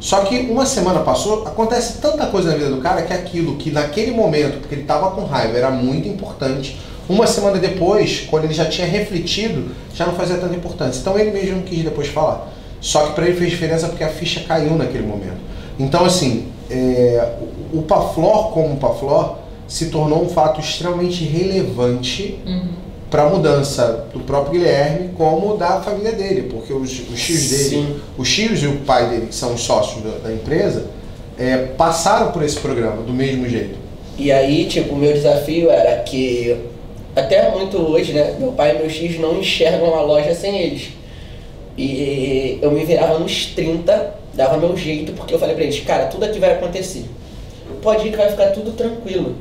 Só que uma semana passou, acontece tanta coisa na vida do cara que aquilo que naquele momento, porque ele estava com raiva, era muito importante. Uma semana depois, quando ele já tinha refletido, já não fazia tanta importância. Então ele mesmo não quis depois falar. Só que para ele fez diferença porque a ficha caiu naquele momento. Então assim, é, o Paflor como Paflor se tornou um fato extremamente relevante para a mudança do próprio Guilherme como da família dele, porque os, os tios dele, os tios e o pai dele, que são os sócios da, da empresa, é, passaram por esse programa do mesmo jeito. E aí, tipo, o meu desafio era que, até muito hoje, né, meu pai e meus filhos não enxergam a loja sem eles. E eu me virava nos 30, dava meu jeito, porque eu falei pra eles, cara, tudo aqui vai acontecer. Pode ir que vai ficar tudo tranquilo.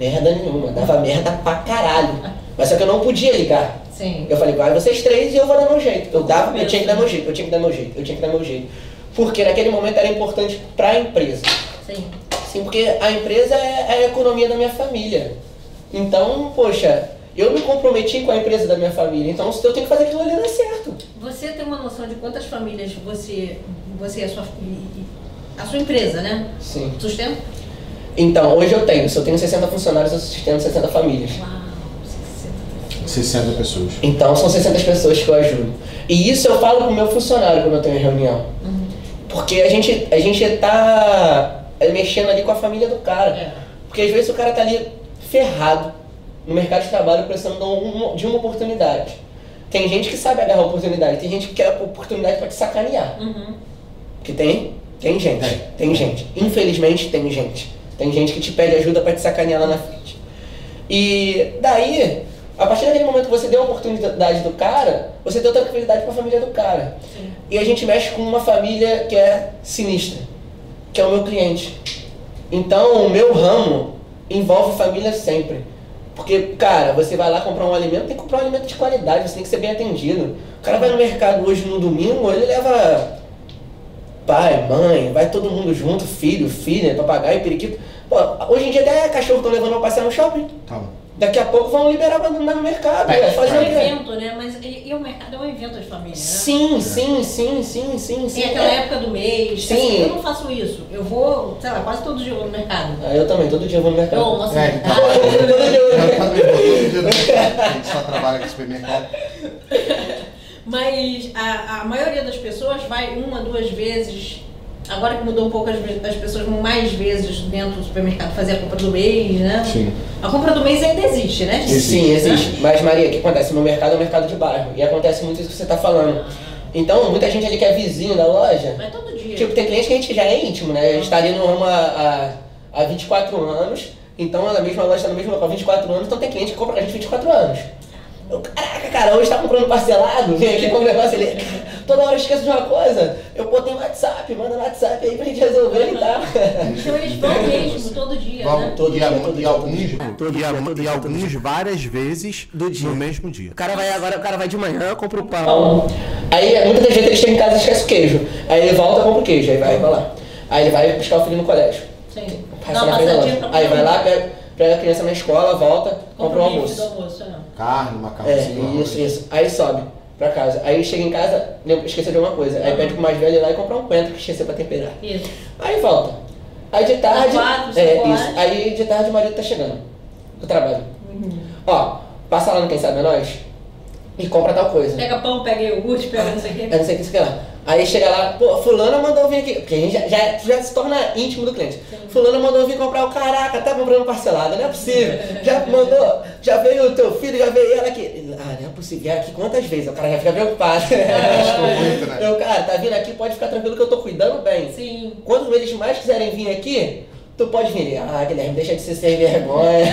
Merda nenhuma, dava merda pra caralho. Mas só que eu não podia ligar. Sim. Eu falei, vai vocês três e eu vou dar meu jeito. Eu dava, eu tinha que dar meu jeito, eu tinha que dar meu jeito, eu tinha que dar meu jeito. Porque naquele momento era importante pra empresa. Sim. Sim, porque a empresa é a economia da minha família. Então, poxa, eu me comprometi com a empresa da minha família, então eu tenho que fazer aquilo ali dar certo. Você tem uma noção de quantas famílias você, você e a sua, a sua empresa, né? Sim. Sustenta? Então, hoje eu tenho, se eu tenho 60 funcionários, eu sustento 60 famílias. Uau, 60. 60 pessoas. Então, são 60 pessoas que eu ajudo. E isso eu falo pro meu funcionário quando eu tenho reunião. Porque a gente, a gente tá mexendo ali com a família do cara. É. Porque às vezes o cara tá ali ferrado no mercado de trabalho precisando de uma, de uma oportunidade. Tem gente que sabe agarrar a oportunidade, tem gente que quer a oportunidade pra te sacanear. Uhum. Que tem? Tem gente. Tem. Tem gente. Infelizmente tem gente. Tem gente que te pede ajuda pra te sacanear lá na frente. E daí, a partir daquele momento que você deu a oportunidade do cara, você deu tranquilidade pra família do cara. Sim. E a gente mexe com uma família que é sinistra, que é o meu cliente. Então, o meu ramo envolve família sempre. Porque, cara, você vai lá comprar um alimento, tem que comprar um alimento de qualidade, você tem que ser bem atendido. O cara vai no mercado hoje no domingo, ele leva pai, mãe, vai todo mundo junto, filho, filha, papagaio, periquito. Pô, hoje em dia até cachorro estão levando pra passear no shopping. Tá bom. Daqui a pouco vão liberar pra andar no mercado. É, é, É fazer um evento, né? Mas e, e o mercado é um evento de família, né? Sim, sim, sim, sim, sim, sim. Tem aquela É. época do mês. Sim. assim, eu não faço isso. Eu vou, sei lá, quase todo dia eu vou no mercado. Ah, eu também, todo dia eu vou no mercado. Eu, nossa, É. Eu vou todo dia no mercado. A gente só trabalha com supermercado. Mas a, a maioria das pessoas vai uma, duas vezes. Agora que mudou um pouco, as, as pessoas vão mais vezes dentro do supermercado fazer a compra do mês, né? Sim. A compra do mês ainda existe, né? Sim, existe. Mas, Maria, o que acontece? Meu mercado é um mercado de bairro. E acontece muito isso que você está falando. Então, muita gente ali que é vizinho da loja. Vai todo dia. Tipo, tem cliente que a gente já é íntimo, né? A gente tá ali no ramo há, há, há 24 anos. Então, a mesma loja está no mesmo local há 24 anos. Então, tem cliente que compra com a gente 24 anos. Eu, caraca, cara, hoje tá comprando parcelado, vem aqui com o negócio ali. Toda hora eu esqueço de uma coisa. Eu botei no WhatsApp, manda no WhatsApp aí pra gente resolver e tal. Então eles vão mesmo, todo dia, né? Vamos, Todo e, dia, todo e dia, alguns, todo e, a- e alguns várias vezes Do dia. no mesmo dia. O cara vai agora, o cara vai de manhã, compra o pão. Aí muitas das vezes ele chega em casa e esquece o queijo. Aí ele volta, compra o queijo, aí vai pra lá. Aí ele vai buscar o filho no colégio. Sim. Passa na frente da Aí vai lá, pega, pega a criança na escola, volta, compra o um almoço. almoço, né? Carne, É, macarrãozinho. isso, isso. Aí sobe pra casa. Aí chega em casa, lembra- esqueceu de alguma coisa. Aí pede pro mais velho ir lá e comprar um coentro que esqueceu pra temperar. Isso. Aí volta. Aí de tarde. quatro, é, isso. Aí de tarde o marido tá chegando do trabalho. Ó, passa lá no Quem Sabe é Nós e compra tal coisa. Pega pão, pega iogurte, pega não sei o quê. Eu não sei o que, que lá. Aí chega lá, pô, fulano mandou vir aqui, porque a gente já, já, já se torna íntimo do cliente. Fulano mandou vir comprar o caraca, tá comprando parcelado, não é possível. Já mandou, já veio o teu filho, já veio ela aqui. Ah, não é possível, vieram aqui quantas vezes? O cara já fica preocupado. muito, né? Eu, cara, tá vindo aqui, pode ficar tranquilo que eu tô cuidando bem. Sim. Quando eles mais quiserem vir aqui, tu pode vir. Ah, Guilherme, deixa de ser sem vergonha.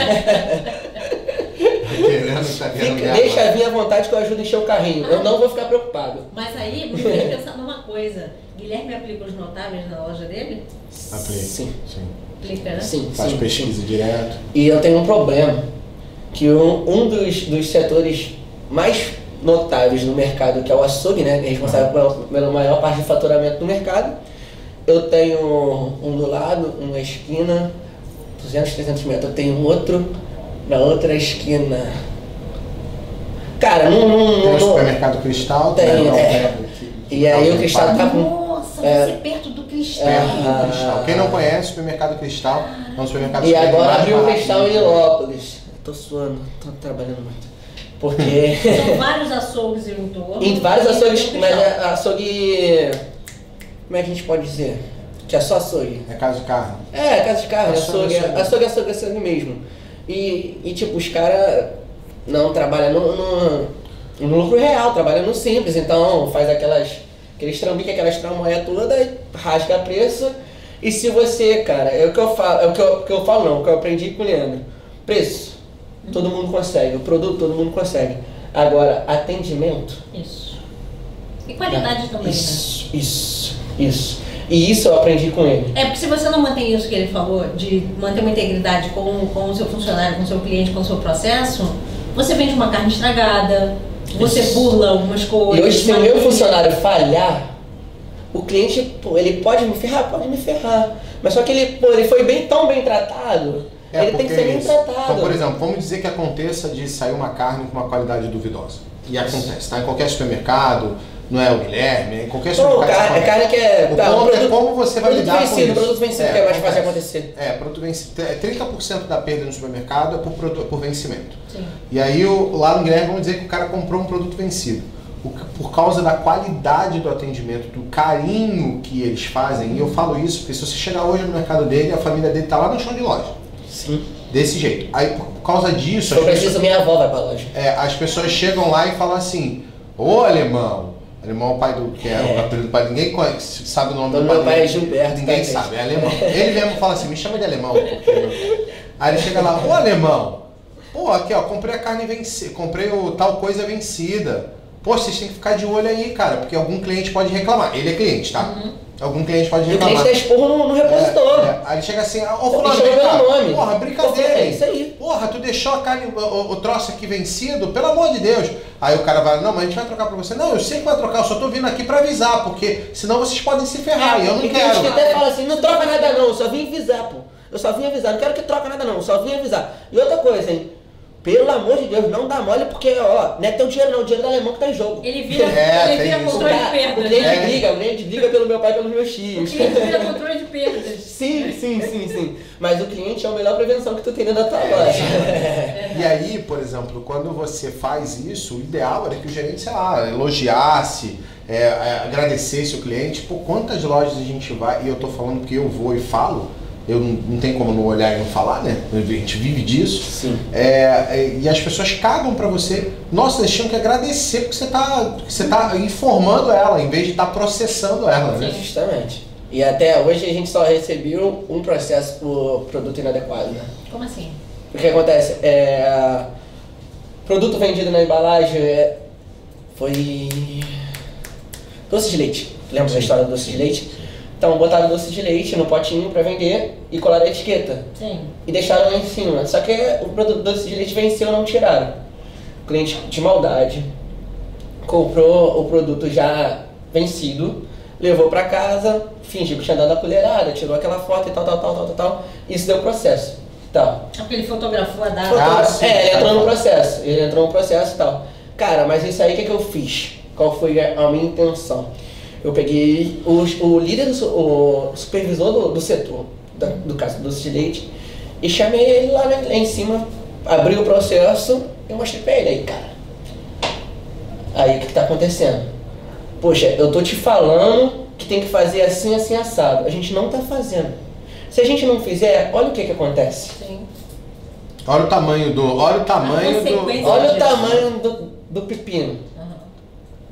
Querendo, tá querendo Fica- deixa vir à vontade que eu ajudo a encher o carrinho. Eu não vou ficar preocupado. Mas aí me fez pensar numa coisa. Guilherme aplica os notáveis na loja dele? Aplica. Sim. Sim. Aplica, né? Sim, Faz sim, pesquisa sim. direto. E eu tenho um problema, que um, um dos, dos setores mais notáveis no mercado, que é o açougue, né, que é responsável pela, pela maior parte do faturamento do mercado, eu tenho um do lado, uma esquina, 200, 300 metros. Eu tenho um outro na outra esquina. Cara, não. não, Tem o supermercado Cristal, Tem, né? Não, é. tem- E aí o Cristal tá com. Nossa, É. você perto do cristal. É. Perto do Ah. Cristal. Quem não conhece, o supermercado Cristal é um supermercado E super agora abriu o Cristal em Rio. Nilópolis. Tô suando, tô trabalhando muito. Porque. São vários açougues em torno. em vários açougues, mas é açougue. Como é que a gente pode dizer? Que é só açougue. É casa de carne. É, casa de carne, Açougue, açougue, açougue. açougue, açougue, açougue mesmo. E, e tipo, os caras não trabalham no, no, no lucro real, trabalham no simples, então faz aquelas, aqueles trambiques, aquelas tramóias toda, e rasga preço. E se você, cara, é o que eu falo, é o que eu, que eu falo não, o que eu aprendi com o Leandro. Preço, todo mundo consegue, o produto todo mundo consegue. Agora, atendimento. Isso. E qualidade também, né? Isso, isso, isso. E isso eu aprendi com ele. É porque se você não mantém isso que ele falou, de manter uma integridade com, com o seu funcionário, com o seu cliente, com o seu processo, você vende uma carne estragada, você Isso. burla algumas coisas. E hoje, se o meu funcionário falhar, o cliente, pô, ele pode me ferrar? Pode me ferrar. Mas só que ele, pô, ele foi bem, tão bem tratado, É, ele tem que ser bem isso. tratado. Então, por exemplo, vamos dizer que aconteça de sair uma carne com uma qualidade duvidosa. E acontece, tá? Em qualquer supermercado, não é o Guilherme, é qualquer supermercado. carne, é carne que é. O tá, ponto é produto, como você vai produto lidar com vencido, isso. produto vencido que é mais fácil acontecer. É, produto vencido. é, 30% da perda no supermercado é por, produ- por vencimento. Sim. E aí, o, lá no Guilherme, vamos dizer que o cara comprou um produto vencido. O por causa da qualidade do atendimento, do carinho que eles fazem, e eu falo isso porque se você chegar hoje no mercado dele, a família dele tá lá no chão de loja. Sim. Desse jeito. Aí, por, por causa disso, eu preciso, pessoas, minha avó vai pra loja. é, as pessoas chegam lá e falam assim: Ô alemão, alemão é o pai do. que é, o É. apelido do pai, ninguém conhece, sabe o nome Então, do meu pai pai é. Gilberto, Ninguém tá, sabe, é alemão. Ele mesmo fala assim: me chama de alemão. porque- Aí ele chega lá: Ô alemão, pô, aqui ó, comprei a carne vencida, comprei o tal coisa vencida. Pô, vocês têm que ficar de olho aí, cara, porque algum cliente pode reclamar. Ele é cliente, tá? Algum cliente pode E o cliente reclamar. dá esporro no, no repositor. É, é. Aí ele chega assim, ó, Pô, fulano, chama vem pelo cá. nome. Porra, brincadeira. É isso aí. Porra, tu deixou a carne, o, o- troço aqui vencido, pelo amor de Deus. Aí o cara vai, não, mas a gente vai trocar pra você. Não, eu sei que vai trocar, eu só tô vindo aqui pra avisar, porque senão vocês podem se ferrar e eu não E tem gente que quero. até fala assim, não troca nada não, eu só vim avisar, pô. Eu só vim avisar, não quero que troca nada não, eu só vim avisar. E outra coisa, hein? Pelo amor de Deus, não dá mole porque, ó, não é teu dinheiro não, o dinheiro do alemão que tá em jogo. Ele vira, É, ele vira isso. O, controle de cara, o perdas. cliente É. briga, o cliente briga pelo meu pai e pelos meus O tios. cliente vira controle de perdas. Sim, sim, sim, sim. Mas o cliente é a melhor prevenção que tu tem dentro da tua loja. E aí, por exemplo, quando você faz isso, o ideal era que o gerente, sei lá, elogiasse, é, é, agradecesse o cliente. Por quantas lojas a gente vai, e eu tô falando porque eu vou e falo, eu não, não tem como não olhar e não falar, né? A gente vive disso. Sim. É, é, e as pessoas cagam pra você. Nossa, eles tinham que agradecer porque você tá, você tá informando ela, em vez de estar processando ela, né? Justamente. E até hoje a gente só recebeu um processo por produto inadequado, né? Como assim? O que acontece? É, produto vendido na embalagem é, foi doce de leite. Lembra da história do doce de leite? Então botaram doce de leite no potinho para vender e colaram a etiqueta. Sim. E deixaram lá em cima. Só que o produto doce de leite venceu não tiraram. O cliente de maldade comprou o produto já vencido, levou para casa, fingiu que tinha dado a colherada, tirou aquela foto e tal, tal, tal, tal, tal, tal. Isso deu processo. Tal. É porque ele fotografou a data. Ah, sim. é, ele entrou no processo. Ele entrou no processo e tal. Cara, mas isso aí o que, que eu fiz? Qual foi a minha intenção? Eu peguei o, o líder, do, o supervisor do, do setor, da- do caso do doce de leite, e chamei ele lá, né, lá em cima, abri o processo e mostrei pra ele aí, cara. Aí o que, que tá acontecendo? Poxa, eu tô te falando que tem que fazer assim, assim, assado. A gente não tá fazendo. Se a gente não fizer, olha o que que acontece. Sim. Olha o tamanho do. Olha o tamanho do. Olha o tamanho do, do pepino.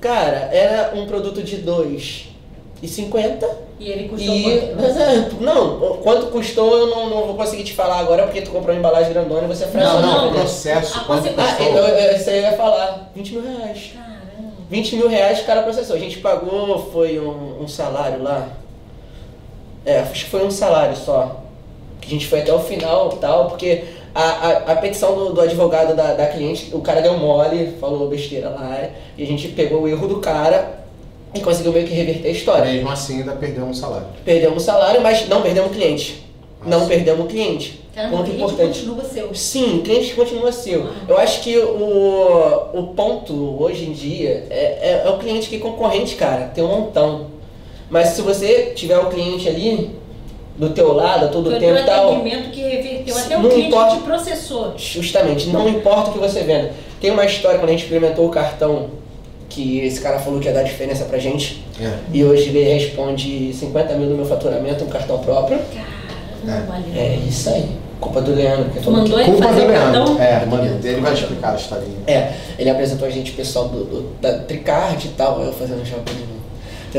Cara, era um produto de 2,50 E ele custou e. quanto? É, não, quanto custou eu não, não vou conseguir te falar agora porque tu comprou uma embalagem grandona e você é Não, fracionou. não, o não. processo. A quanto consequência- Ah, custou? eu, isso aí eu ia falar. 20 mil reais. Caramba. 20 mil reais o cara processou. A gente pagou, foi um, um salário lá. É, acho que foi um salário só. Que a gente foi até o final e tal, porque a, a, a petição do, do advogado da, da cliente, o cara deu mole, falou besteira lá, e a gente pegou o erro do cara e conseguiu meio que reverter a história. Mesmo assim, ainda perdeu um salário. Perdemos o salário, mas não perdemos o cliente. não perdemos o cliente. Caramba, o Ponto cliente importante. continua seu. Sim, o cliente continua seu. Eu acho que o, o ponto hoje em dia é, é, é o cliente que é concorrente, cara. Tem um montão. Mas se você tiver o cliente ali do teu lado a todo Foi tempo um e tal, atendimento que reverteu até o Não cliente importa. que processou. justamente, não importa o que você venda. Tem uma história quando a gente implementou o cartão que esse cara falou que ia dar diferença pra gente. É. E hoje ele responde 50 mil do meu faturamento, um cartão próprio. Caramba, valeu. É isso aí. Culpa do Leandro. Que falou que- mandou ele Culpa fazer do? Leandro. É, manda, ele vai explicar a historinha. É, ele apresentou a gente, o pessoal do, do- da Tricard e tal, eu fazendo shopping de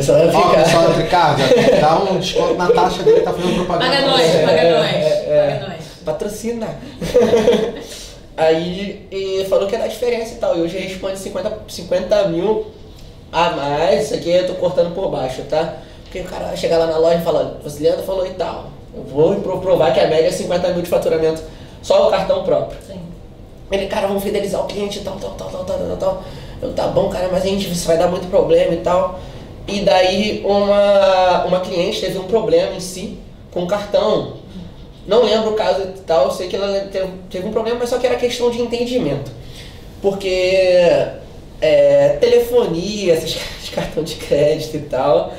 novo. O pessoal vai Ó, ficar. pessoal dá um desconto na taxa dele, tá fazendo propaganda. Paga nós, paga É, nós. é, é. Paga nós. Patrocina. Aí e falou que ia dar diferença e tal. E hoje responde 50, 50 mil a mais. Isso aqui eu tô cortando por baixo, tá? Porque o cara vai chegar lá na loja e fala, o Leandro falou e tal. Eu vou pro- provar que a média é 50 mil de faturamento. Só o cartão próprio. Sim. Ele, cara, vamos fidelizar o cliente e tal, tal, tal, tal, tal, tal, tal. Eu, tá bom, cara, mas a gente, isso vai dar muito problema e tal. E daí uma, uma cliente teve um problema em si com o cartão. Não lembro o caso e tal, sei que ela teve, um problema, mas só que era questão de entendimento. Porque é, telefonia, esses cartão de crédito e tal,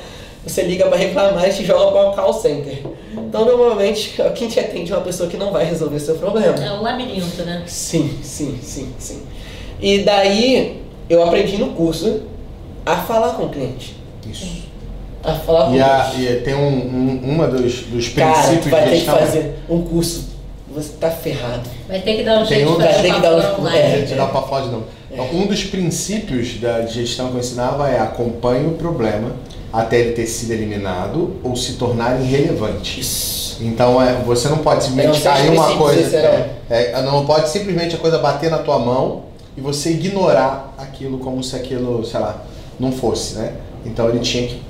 você liga pra reclamar e te joga para um call center. Então, normalmente, quem te atende é uma pessoa que não vai resolver seu problema. É um labirinto, né? Sim, sim, sim, sim. E daí eu aprendi no curso a falar com o cliente. Isso. A falar com E, a, e tem um, um, uma dos, dos Cara, princípios vai de ter que fazer um curso. Você tá ferrado. Vai ter que dar um Tem jeito um- fazer ter que dar um- pra falar de novo. Então, um dos princípios da gestão que eu ensinava é acompanhe o problema até ele ter sido eliminado ou se tornar irrelevante. Isso. Então é, você não pode É simplesmente cair uma coisa. É, é, não pode simplesmente a coisa bater na tua mão e você ignorar aquilo como se aquilo, sei lá, não fosse, né? Então ele tinha que.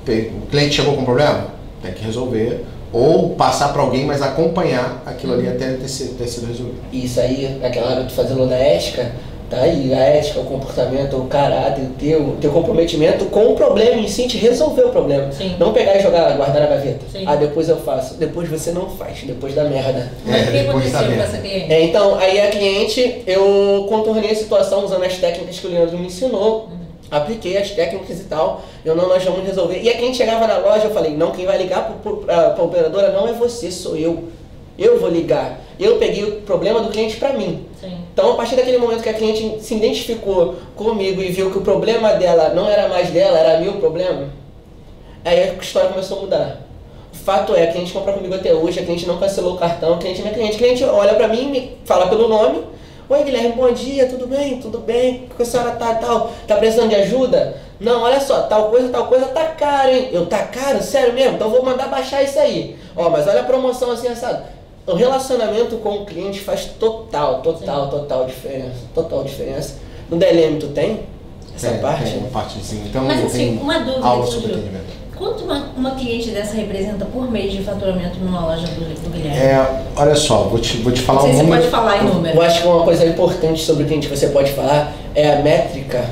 O cliente chegou com um problema? Tem que resolver. Ou passar para alguém, mas acompanhar aquilo ali até ter, sido- ter sido resolvido. Isso aí, aquela hora tu fazendo da ética, tá aí, a ética, o comportamento, o caráter, o teu, teu comprometimento com o problema em si, te resolver o problema. Sim. Não pegar e jogar, guardar na gaveta. Sim. Ah, depois eu faço. Depois você não faz, depois da merda. Mas o que É, depois da aconteceu com merda. essa cliente? É, então, aí a cliente, eu contornei a situação usando as técnicas que o Leandro me ensinou, apliquei as técnicas e tal, eu não, nós vamos resolver. E a cliente chegava na loja, eu falei, não, quem vai ligar para a operadora não é você, sou eu. Eu vou ligar. Eu peguei o problema do cliente para mim. Sim. Então, a partir daquele momento que a cliente se identificou comigo e viu que o problema dela não era mais dela, era meu problema, aí a história começou a mudar. O fato é, a cliente compra comigo até hoje, a cliente não cancelou o cartão, a cliente é minha cliente. A cliente olha pra mim, me fala pelo nome. Oi, Guilherme, bom dia, tudo bem? Tudo bem? Como a senhora tá e tal? Tá precisando de ajuda? Não, olha só, tal coisa, tal coisa tá caro, hein? Eu, tá caro? Sério mesmo? Então vou mandar baixar isso aí. Ó, mas olha a promoção assim, assado. O relacionamento com o cliente faz total, total, total diferença. Total diferença. No DLM tu tem essa Tem- parte? Tem uma partezinha. Então, Mas assim, tem uma dúvida aula sobre atendimento. Quanto uma, uma cliente dessa representa por mês de faturamento numa loja do, do Guilherme? É, olha só, vou te, vou te Não falar sei um se você número. pode falar em número. Eu acho que uma coisa importante sobre o cliente que você pode falar é a métrica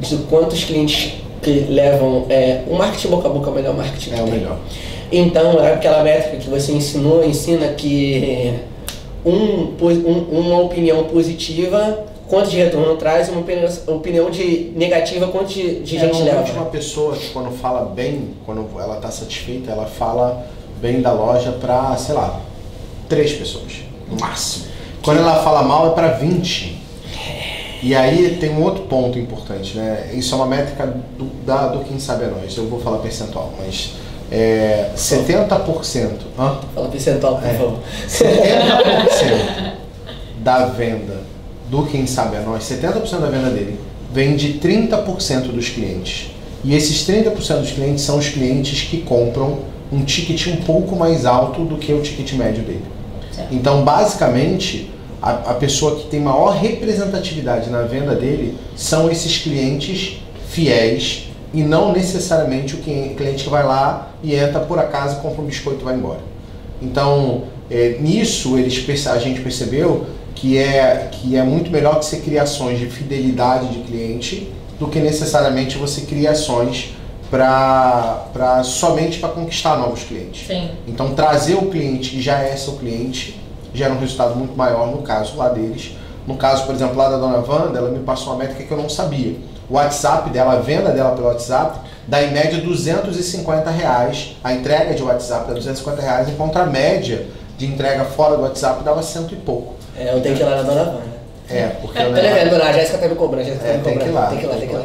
de quantos clientes que levam. É, o marketing boca a boca é o melhor marketing É o melhor. Então, é aquela métrica que você ensinou, ensina que um, um- uma opinião positiva, quanto de retorno traz, uma opinião, opinião de negativa, quanto de, de É, gente leva. uma pessoa que quando fala bem, quando ela está satisfeita, ela fala bem da loja para, sei lá, três pessoas, no máximo. Quando ela fala mal é para 20. E aí tem um outro ponto importante, né? Isso é uma métrica do, da, do quem sabe é nós. Eu vou falar percentual, mas é 70%. Hã? Fala percentual, por É. favor. 70% da venda do Quem Sabe é Nós, 70% da venda dele vem de 30% dos clientes. E esses 30% dos clientes são os clientes que compram um ticket um pouco mais alto do que o ticket médio dele. Certo. Então, basicamente, a, a pessoa que tem maior representatividade na venda dele são esses clientes fiéis e não necessariamente o cliente que vai lá e entra por acaso, compra um biscoito e vai embora. Então, é, nisso eles, a gente percebeu que é, que é muito melhor que você crie ações de fidelidade de cliente do que necessariamente você crie ações para somente para conquistar novos clientes. Sim. Então trazer o cliente que já é seu cliente gera um resultado muito maior no caso lá deles. No caso, por exemplo, lá da dona Wanda, ela me passou uma métrica que eu não sabia. O WhatsApp dela, a venda dela pelo WhatsApp, dá em média 250 reais. A entrega de WhatsApp dá 250 reais, enquanto a média de entrega fora do WhatsApp dava cento e pouco. É, eu tenho que ir lá na dona Wanda. É, porque Tá eu devendo, a Jéssica tá me cobrando, Jéssica É, tá me tem que ir cobrando. lá. Tem que ir lá, tem que ir lá.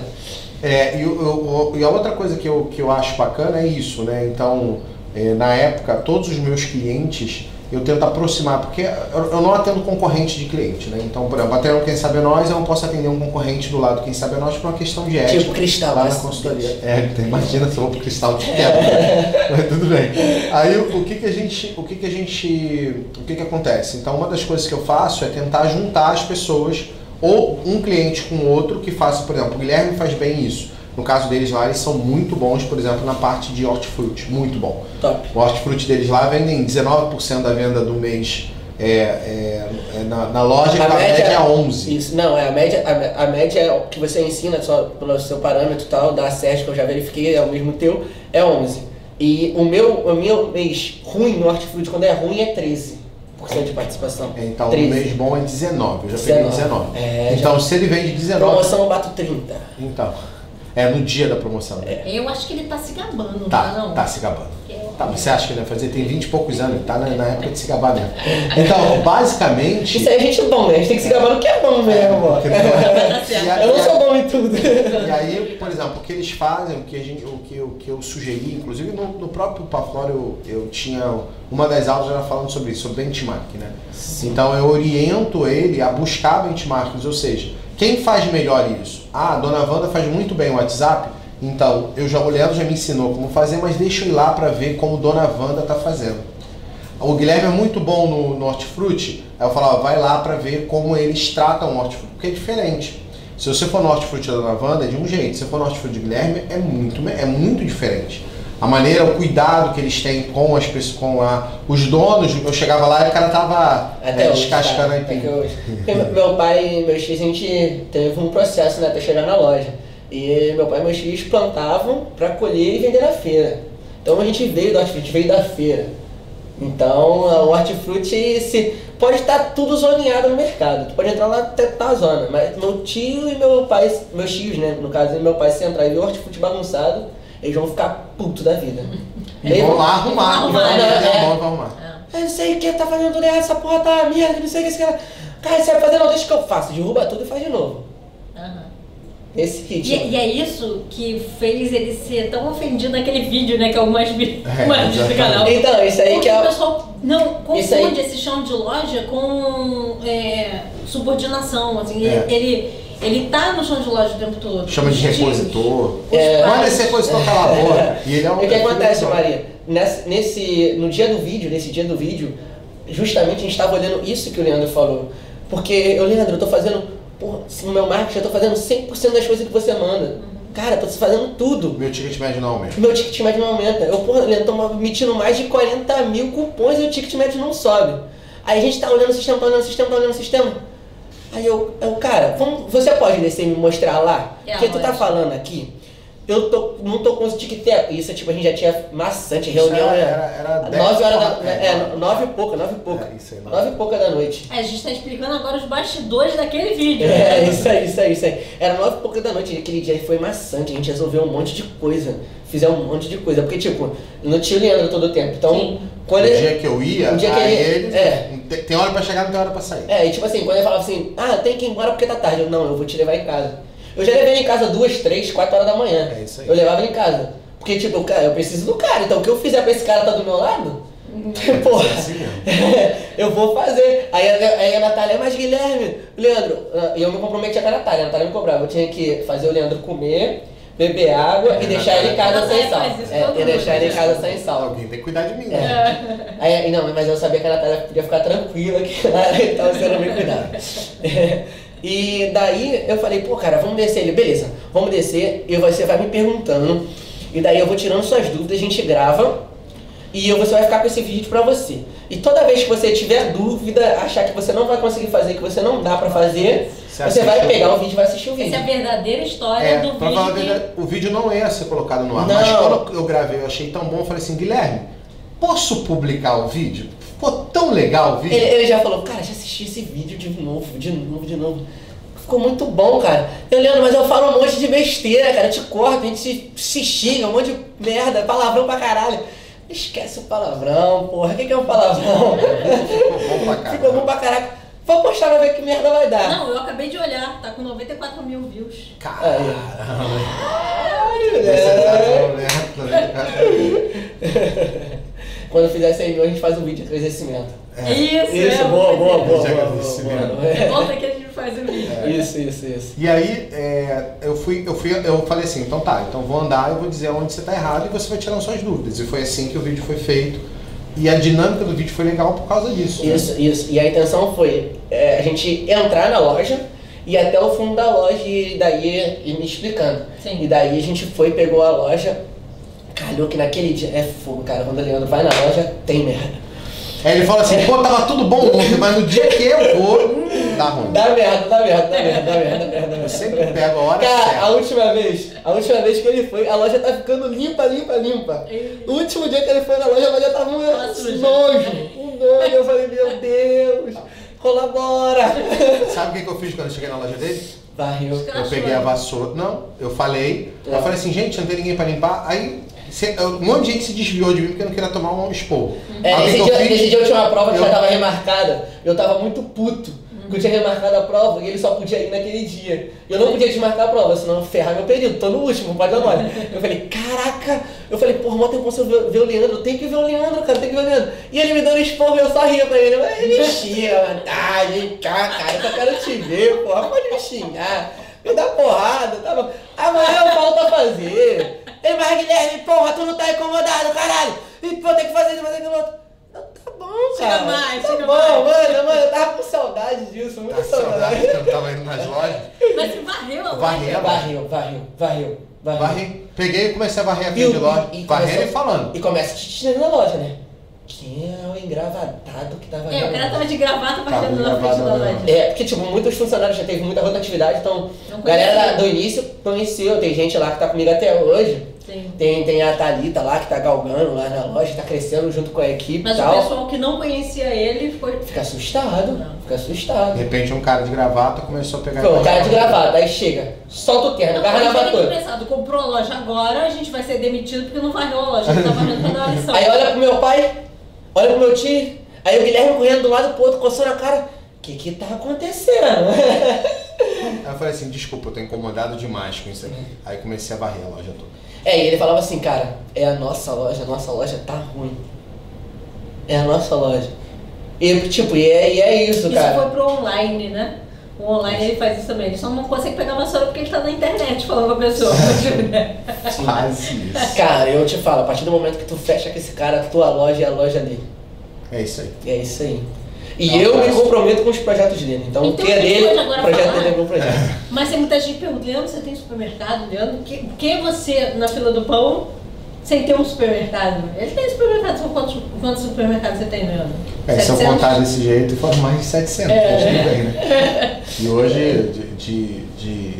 É, e, o- o- e a outra coisa que eu, que eu acho bacana é isso, né? Então, é, na época, todos os meus clientes eu tento aproximar, porque eu, não atendo concorrente de cliente, né? Então, por exemplo, atendo quem sabe nós, eu não posso atender um concorrente do lado quem sabe nós por uma questão de ética. Tipo cristal, lá na assim. consultoria. É, então, imagina se eu vou pro cristal de quebra. Mas tudo bem. Aí o, o que que a gente, o que que a gente, o que que acontece? Então, uma das coisas que eu faço é tentar juntar as pessoas ou um cliente com outro que faça, por exemplo, o Guilherme faz bem isso. No caso deles lá, eles são muito bons, por exemplo, na parte de hortifruti, muito bom. Top. O hortifruti deles lá vendem 19% da venda do mês é, é, é na, na loja, que a média é 11%. Isso, não, é a média, a, a média é o que você ensina só pelo seu parâmetro e tal, da SES que eu já verifiquei, é o mesmo teu, é 11. E o meu, o meu mês ruim no hortifruti, quando é ruim, é 13% de participação. Então, o 13. mês bom é 19, eu já peguei 19. 19. É, então, se ele vende 19, Promoção eu bato 30. então, é no dia da promoção. né? Eu acho que ele tá se gabando, Tá, não? tá se gabando. Eu- Tá, mas você acha que ele vai fazer? Tem 20 e poucos anos, ele tá na, na época de se gabar mesmo. Então, basicamente. Isso aí é gente bom, né? A gente tem que se gabar no que é bom mesmo, ó. Porque- Tá Eu não sou bom em tudo. E aí, por exemplo, o que eles fazem, o que, a gente, o que, eu, o que eu sugeri, inclusive no, no próprio Paflor eu, eu tinha. Uma das aulas era falando sobre isso, sobre benchmark, né? Então eu oriento ele a buscar benchmarks, ou seja, quem faz melhor isso? Ah, a dona Wanda faz muito bem o WhatsApp, então eu já o Leandro já me ensinou como fazer, mas deixa eu ir lá para ver como dona Wanda tá fazendo. O Guilherme é muito bom no, no hortifruti, aí eu falava, vai lá para ver como eles tratam o hortifruti, porque é diferente. Se você for no hortifruti da Dona Wanda, é de um jeito. Se você for no hortifruti de Guilherme, é muito, é muito diferente. A maneira, o cuidado que eles têm com as pessoas, com a, os donos, eu chegava lá e o cara tava Até é, hoje, descascando cara. Porque meu pai e meus tios, a gente teve um processo, né, até chegar na loja. E meu pai e meus tios plantavam para colher e vender na feira. Então a gente veio do hortifruti, veio da feira. Então o hortifruti se, pode estar tudo zoneado no mercado. Tu pode entrar lá até tá a zona. Mas meu tio e meu pai, meus tios, né, no caso, meu pai se entrar e ver o hortifruti bagunçado, eles vão ficar puto da vida. E vão lá arrumar, Vão arrumar, lá né? É. e vão arrumar. Eu não sei o que, tá fazendo tudo errado, essa porra tá merda, não sei o que, esse cara. Cara, você vai fazer, não, deixa que eu faço. Derruba tudo e faz de novo. Aham. Nesse E, ritmo. e é isso que fez ele ser tão ofendido naquele vídeo, né? Que é o mais, vi- É, mais visto do canal. Então, isso aí Porque que é o pessoal não Isso aí- confunde esse chão de loja com é, subordinação. Assim, É. ele, ele tá no chão de loja o tempo todo. Chama de repositor. os É. Manda esse repositor calar a boca. E ele é um O que acontece, Maria? Nesse, nesse, no dia do vídeo, nesse dia do vídeo, justamente a gente estava olhando isso que o Leandro falou. Porque, eu, Leandro, eu tô fazendo, porra, no meu marketing eu tô fazendo 100% das coisas que você manda. Cara, eu tô fazendo tudo. Meu ticket médio não aumenta. Meu ticket médio não aumenta. Eu, porra, Leandro, tô emitindo mais de 40 mil cupons e o ticket médio não sobe. Aí a gente tá olhando o sistema, tá olhando o sistema, tá olhando o sistema. Aí eu, eu cara, vamos, você pode descer e me mostrar lá? É, Porque tu tá falando aqui, eu tô, não tô com os tic-tac. Isso, tipo, a gente já tinha maçante, reunião. Isso né? era- era dez nove horas da, porra, é, é, nove e pouca, nove e pouca. É, isso aí, nove. nove e pouca da noite. É, a gente tá explicando agora os bastidores daquele vídeo. É, isso aí, isso aí, isso aí. Era nove e pouca da noite, aquele dia foi maçante, a gente resolveu um monte de coisa. Fizemos um monte de coisa, porque tipo, não tinha o Leandro todo o tempo. Então, Sim. quando o ele. dia que eu ia, o dia que ele- ele. é. tem- Tem hora pra chegar, não tem hora pra sair. É, e tipo assim, quando ele falava assim, ah, tem que ir embora porque tá tarde. Eu, não, eu vou te levar em casa. Eu já levei ele em casa duas, três, quatro horas da manhã. É isso aí. Eu levava ele em casa. Porque, tipo, cara, eu preciso do cara. Então, o que eu fizer pra esse cara tá do meu lado, porra, É assim eu vou fazer. Aí, a- aí a Natália, mas Guilherme, Leandro, ah, e eu me comprometi com a Natália. A Natália me cobrava. Eu tinha que fazer o Leandro comer, beber água É, e deixar ele em casa Natália sem sal. É, e deixar ele em né? casa sem sal. Alguém tem que cuidar de mim, É. né? Aí, não, mas eu sabia que a Natália podia ficar tranquila que ela estava sendo bem cuidada. E daí eu falei, pô, cara, vamos descer ele. Beleza, vamos descer e você vai me perguntando. E daí eu vou tirando suas dúvidas, a gente grava. E eu- você vai ficar com esse vídeo pra você. E toda vez que você tiver dúvida, achar que você não vai conseguir fazer, que você não dá pra fazer, Você, assiste vai pegar o vídeo e vai assistir o vídeo. Essa é a verdadeira história É, do vídeo. que- o vídeo não ia ser colocado no ar. Não. Mas quando eu gravei, eu achei tão bom, eu falei assim, Guilherme, posso publicar o vídeo? Ficou tão legal o vídeo. Ele, ele já falou, cara, já assisti esse vídeo de novo, de novo, de novo. Ficou muito bom, cara. Eu lembro, mas eu falo um monte de besteira, cara. Eu te corto, a gente se, se xinga, um monte de merda, palavrão pra caralho. Esquece o palavrão, porra. O que, que é um palavrão? Ficou bom pra caralho. Ficou bom pra caraca. Vou postar pra ver que merda vai dar. Não, eu acabei de olhar, tá com 94 mil views. Caralho. Caralho, Esse né? é Quando fizer 100 mil, a gente faz um vídeo de agradecimento. É. Isso, Isso, é, boa, boa, fazer. boa, De boa, agradecimento. boa, boa. Volta que a gente faz o vídeo. Isso, isso, isso. E aí, é, eu fui, eu fui, eu falei assim, então tá, então vou andar, eu vou dizer onde você tá errado e você vai tirar suas dúvidas. E foi assim que o vídeo foi feito. E a dinâmica do vídeo foi legal por causa disso. né? Isso, isso. E a intenção foi é, a gente entrar na loja e até o fundo da loja e daí ir me explicando. Sim. E daí a gente foi, pegou a loja. Calhou que naquele dia. É fogo, cara. Quando o Leandro vai na loja, tem merda. Aí ele fala assim, pô, tava tudo bom ontem, mas no dia que eu vou, dá ruim. Dá merda, dá merda, dá merda, dá merda, dá merda. dá Eu merda. sempre pego a hora Cara, a certa. última vez, a última vez que ele foi, a loja tá ficando limpa, limpa, limpa. O último dia que ele foi na loja, a loja tava um nojo, um nojo. Eu falei, meu Deus, colabora. Sabe o que, que eu fiz quando eu cheguei na loja dele? Varreu. Eu peguei a vassoura. Não, eu falei. É. Eu falei assim, gente, não tem ninguém pra limpar. Aí um monte de gente se desviou de mim porque não queria tomar um. É, que nesse, que eu dia, fiz? nesse dia eu tinha uma prova que Eu- já tava remarcada. Eu tava muito puto. Porque eu tinha remarcado a prova e ele só podia ir naquele dia. Eu não podia desmarcar a prova, senão eu ferrar meu período. Tô no último, pode dar mole. Eu falei, caraca! Eu falei, porra, mó tempo se eu ver, ver o Leandro. Eu tenho que ver o Leandro, cara, eu tenho que ver o Leandro. E ele me dando esporro e eu só ria pra ele. Mas ele me xinga, tá, vem cá, cara, eu só quero te ver, porra, pode me xingar. Me dá porrada, tá bom. Amanhã eu volto a fazer. Ei, mas Guilherme, porra, tu não tá incomodado, caralho. E vou ter que fazer isso, vou ter que fazer Não, Tá bom, Chega cara. mais, tá chega bom, mais. mano, mano, eu tava com saudade disso, muita Tá saudade saudade. que eu tava indo nas lojas. Mas você varreu a Varreu. loja. Varreu, varreu, varreu, varreu. Varri, peguei e comecei a varrer a frente de loja. e Varrendo e falando. E começa tirando na loja, né? Quem é o engravatado que tava É, o cara tava de gravata de na frente da loja. É, porque, tipo, muitos funcionários já teve muita rotatividade, então, Não galera do início conheceu, tem gente lá que tá comigo até hoje. Sim. Tem, tem a Thalita lá que tá galgando lá na loja, tá crescendo junto com a equipe Mas e o tal. pessoal que não conhecia ele ficou. Fica assustado, Não. fica assustado. De repente um cara de gravata começou a pegar. Pô, o cara de gravata, aí chega, solta o terno, Não, agarra na foi interessado, comprou a loja agora, a gente vai ser demitido porque não varreu a loja. Tá varrendo pra dar uma lição. Aí olha pro meu pai, olha pro meu tio, aí o Guilherme correndo do lado pro outro, coçando a cara. O que que tá acontecendo? Aí eu falei assim, desculpa, eu tô incomodado demais com isso aqui. Aí comecei a varrer a loja toda. É, e ele falava assim, cara, é a nossa loja, a nossa loja tá ruim. É a nossa loja. E tipo, e é, e é isso, Isso cara. foi pro online, né? O online ele faz isso também. Ele só não consegue pegar a vassoura porque ele tá na internet falando com a pessoa. Quase isso. Cara, eu te falo, a partir do momento que tu fecha com esse cara, a tua loja é a loja dele. É isso aí. É isso aí. E Não, eu me comprometo com os projetos dele. Então, Então, o que é dele, o projeto falar? dele é meu projeto. Mas tem muita gente que pergunta, Leandro, você tem supermercado? Leandro, que, que você na fila do pão sem ter um supermercado? Ele tem supermercado, são quantos, quantos supermercados você tem, Leandro? É, se eu 700? contar desse jeito, foram mais de 700, É. bem, né? E hoje, de, de- de,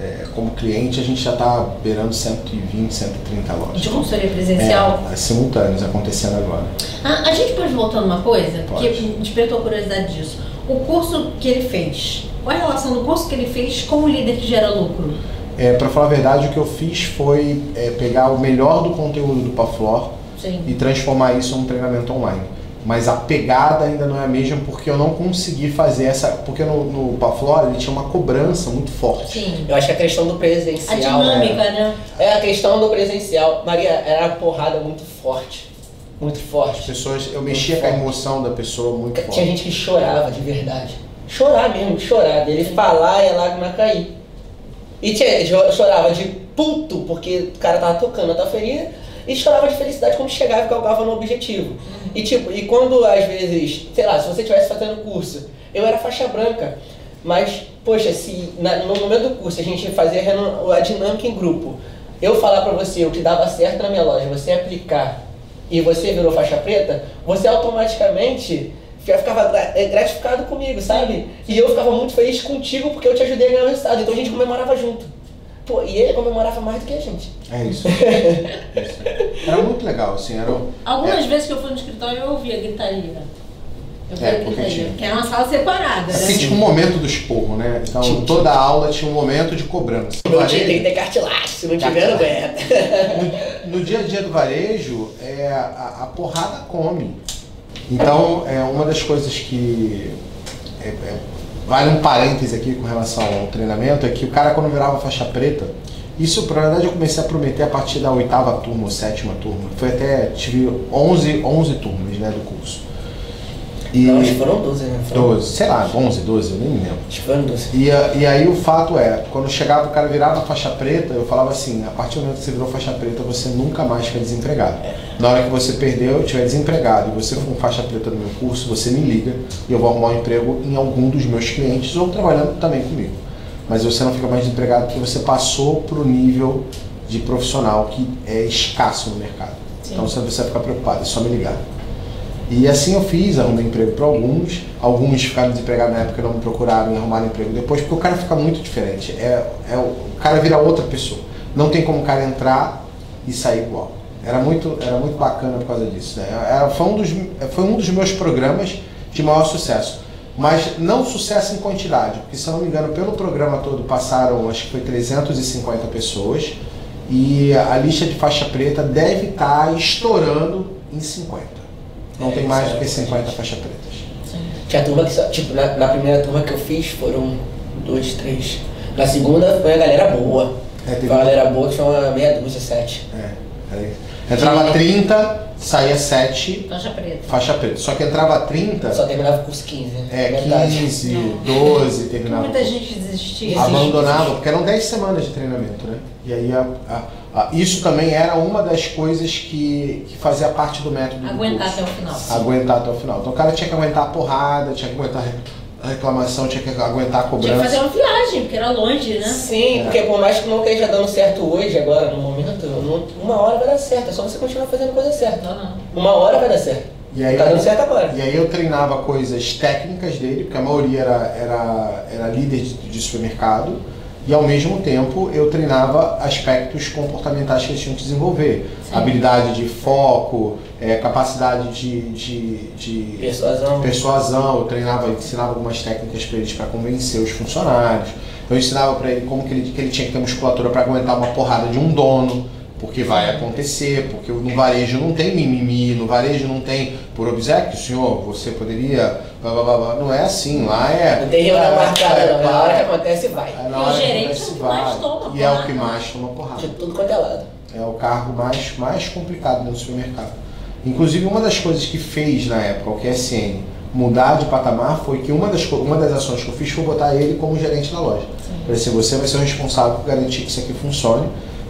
é, como cliente, a gente já está beirando 120, 130 lojas. De consultoria presencial? É, simultâneos acontecendo agora. Ah, a gente pode voltar numa coisa? Pode. Que despertou a curiosidade disso. O curso que ele fez, qual a relação do curso que ele fez com o líder que gera lucro? É, para falar a verdade, o que eu fiz foi é, pegar o melhor do conteúdo do Paflor Sim. e transformar isso num treinamento online. Mas a pegada ainda não é a mesma porque eu não consegui fazer essa. Porque no, no Paflor ele tinha uma cobrança muito forte. Sim. Eu acho que a questão do A presencial. dinâmica, né? É a questão do presencial. Maria, era uma porrada muito forte. Muito As forte. pessoas, eu mexia com a emoção da pessoa muito Tinha forte. gente que chorava de verdade. Chorar mesmo, chorar. Dele falar e a lágrima cair. E tinha, cho- chorava de puto, porque o cara tava tocando a tua ferida. E chorava de felicidade quando chegava e calcava no objetivo. E tipo, e quando às vezes, sei lá, se você estivesse fazendo curso, eu era faixa branca. Mas, poxa, se na- no momento do curso a gente fazia a dinâmica em grupo, eu falar pra você o que dava certo na minha loja, você aplicar e você virou faixa preta, você automaticamente já ficava é, gratificado comigo, sabe? E eu ficava muito feliz contigo porque eu te ajudei a ganhar o resultado. Então a gente comemorava junto. Pô, e ele comemorava mais do que a gente. É isso. É isso. Era muito legal, assim, era. um- Algumas é. vezes que eu fui no escritório eu ouvia gritaria. Eu É, porque gritaria. tinha. Porque era uma sala separada. Assim, Né? tinha um momento do esporro, né? Então Tinha. toda aula tinha um momento de cobrança. No time tem que ter cartilagem, se não tiver, não aguenta. no, no dia a dia do varejo, é, a, a porrada come. Então, é uma das coisas que é- é- vale um parêntese aqui com relação ao treinamento é que o cara quando virava faixa preta, isso na verdade eu comecei a prometer a partir da oitava turma ou sétima turma. Foi até, tive 11, 11 turmas né, do curso. E Não, acho que foram 12, né? Foram- 12, sei lá, 11, 12, eu nem me lembro. Acho que foram 12. E, e aí o fato é, quando chegava o cara virava faixa preta, eu falava assim, a partir do momento que você virou faixa preta, você nunca mais fica desempregado. Na hora que você perdeu, estiver desempregado e você for um faixa preta no meu curso, você me liga e eu vou arrumar um emprego em algum dos meus clientes ou trabalhando também comigo. Mas você não fica mais desempregado porque você passou para o nível de profissional que é escasso no mercado. Sim. Então você não precisa ficar preocupado, é só me ligar. E assim eu fiz, arrumei emprego para alguns, alguns ficaram desempregados na época e não me procuraram e arrumaram emprego depois, porque o cara fica muito diferente. É, é, o cara vira outra pessoa. Não tem como o cara entrar e sair igual. Era muito, era muito bacana por causa disso. Né? Era, foi, um dos, foi um dos meus programas de maior sucesso. Mas não sucesso em quantidade, porque se eu não me engano, pelo programa todo passaram, acho que foi 350 pessoas, e a lista de faixa preta deve estar estourando em 50. Não É, tem mais do que 50 verdade. faixas pretas. Sim. Tinha turma que só, tipo, na, na primeira turma que eu fiz foram dois, três. Na segunda foi a galera boa. É, teve- Foi uma galera boa que foi uma meia dúzia, sete. É, era isso. Entrava 30, saía 7, Faixa preta. faixa preta. Só que entrava 30, Só terminava o curso 15, né? é, Metade. 15, Não. 12, Porque terminava. muita gente desistia. abandonava, porque eram 10 semanas de treinamento, né? E aí a- a- a- isso também era uma das coisas que, que fazia parte do método do Aguentar curso. até o final. Aguentar até o final. Então o cara tinha que aguentar a porrada, tinha que aguentar a reclamação, tinha que aguentar a Tinha que fazer cobrança. uma viagem, porque era longe, né? Sim, É. porque por mais que não esteja dando certo hoje, agora, no momento, uma hora vai dar certo. É só você continuar fazendo coisa certa. Não, não. Uma hora vai dar certo. E aí, Tá dando certo agora. e aí eu treinava coisas técnicas dele, porque a maioria era, era, era líder de, de supermercado, e ao mesmo tempo eu treinava aspectos comportamentais que eles tinham que desenvolver. Sim. Habilidade de foco, eh, capacidade de, de, de Persuasão. persuasão, eu treinava, ensinava algumas técnicas para eles para convencer os funcionários. Eu ensinava para ele como que ele, que ele tinha que ter musculatura para aguentar uma porrada de um dono, porque vai acontecer, porque no varejo não tem mimimi, no varejo não tem por obséquio, senhor, você poderia. blá, blá, blá, blá. Não é assim, lá é. Não tem reunião é, marcada, não. é, Na hora que acontece, vai. é, na E o hora que gerente acontece, é o que vai. mais toma E é o que mais toma porrada. De tudo quanto é lado. É o cargo mais, mais complicado do supermercado. Inclusive, uma das coisas que fez na época o QSN mudar de patamar foi que uma das, uma das ações que eu fiz foi botar ele como gerente da loja. Falei assim, você vai ser o responsável por garantir que isso aqui funcione.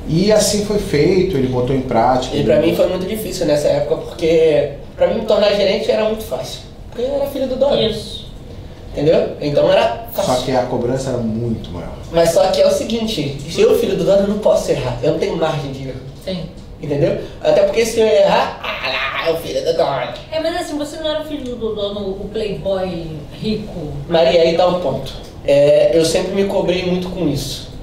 E assim foi feito, ele botou em prática. E pra mim foi muito difícil nessa época, porque pra mim me tornar gerente era muito fácil. Porque eu era filho do dono. Isso. Entendeu? Então era Só fácil. que a cobrança era muito maior. Mas só que é o seguinte, se eu, filho do dono, eu não posso errar. Eu não tenho margem de erro. Sim. Entendeu? Até porque se eu errar, ah lá, é o filho do dono. É, mas assim, você não era o filho do dono, o playboy rico. Maria, aí tá um ponto. É, eu sempre me cobrei muito com isso.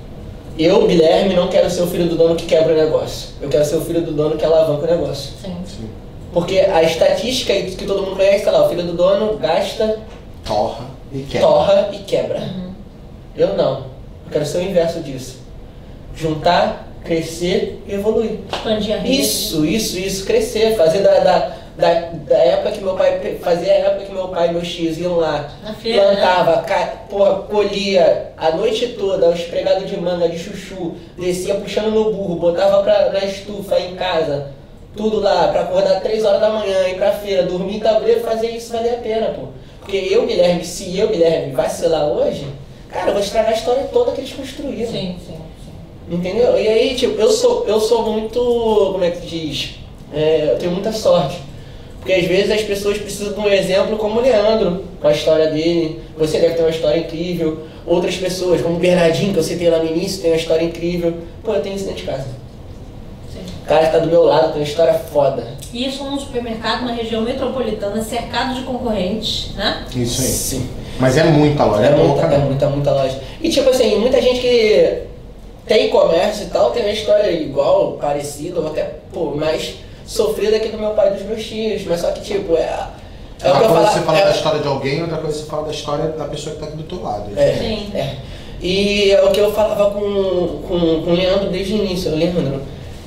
Eu, Guilherme, não quero ser o filho do dono que quebra o negócio. Eu quero ser o filho do dono que alavanca o negócio. Sim. Assim, Porque a estatística que todo mundo conhece, tá lá, o filho do dono gasta, torra e quebra. torra e quebra. Uhum. Eu não. Eu quero ser o inverso disso. Juntar, crescer e evoluir. Expandir a rede. Isso, isso, isso, crescer, fazer da, da, da, da época que meu pai fazia a época que meu pai e meus tios iam lá, feira, né? plantava, ca, porra, colhia a noite toda os pregados de manga, de chuchu, descia puxando no burro, botava pra, na estufa em casa, tudo lá, pra acordar 3 horas da manhã, ir pra feira, dormir em tabuleiro, fazer isso valer a pena, pô. Porque eu, Guilherme, se eu, Guilherme, vacilar hoje, cara, eu vou estragar a história toda que eles construíram. Sim, sim, sim. Entendeu? E aí, tipo, eu sou, eu sou muito. Como é que diz? É, eu tenho muita sorte. Porque às vezes as pessoas precisam de um exemplo como o Leandro, com a história dele. Você deve ter uma história incrível. Outras pessoas, como o Bernardinho, que eu citei lá no início, tem uma história incrível. Pô, eu tenho isso dentro de casa. sim. cara que tá do meu lado tem uma história foda. Isso num supermercado na região metropolitana, cercado de concorrentes, né? Isso aí. Sim. Mas é muita loja, é, É muita, pouca é muita, muita loja. E tipo assim, muita gente que tem comércio e tal, tem uma história igual, parecida, ou até, pô, mais sofrida que do meu pai e dos meus tios. Mas só que, tipo, é. É o Uma coisa falo. você fala é- da história de alguém, outra coisa você fala da história da pessoa que tá aqui do teu lado. É, Sim. é. E é o que eu falava com, com, com o Leandro desde o início. O Leandro,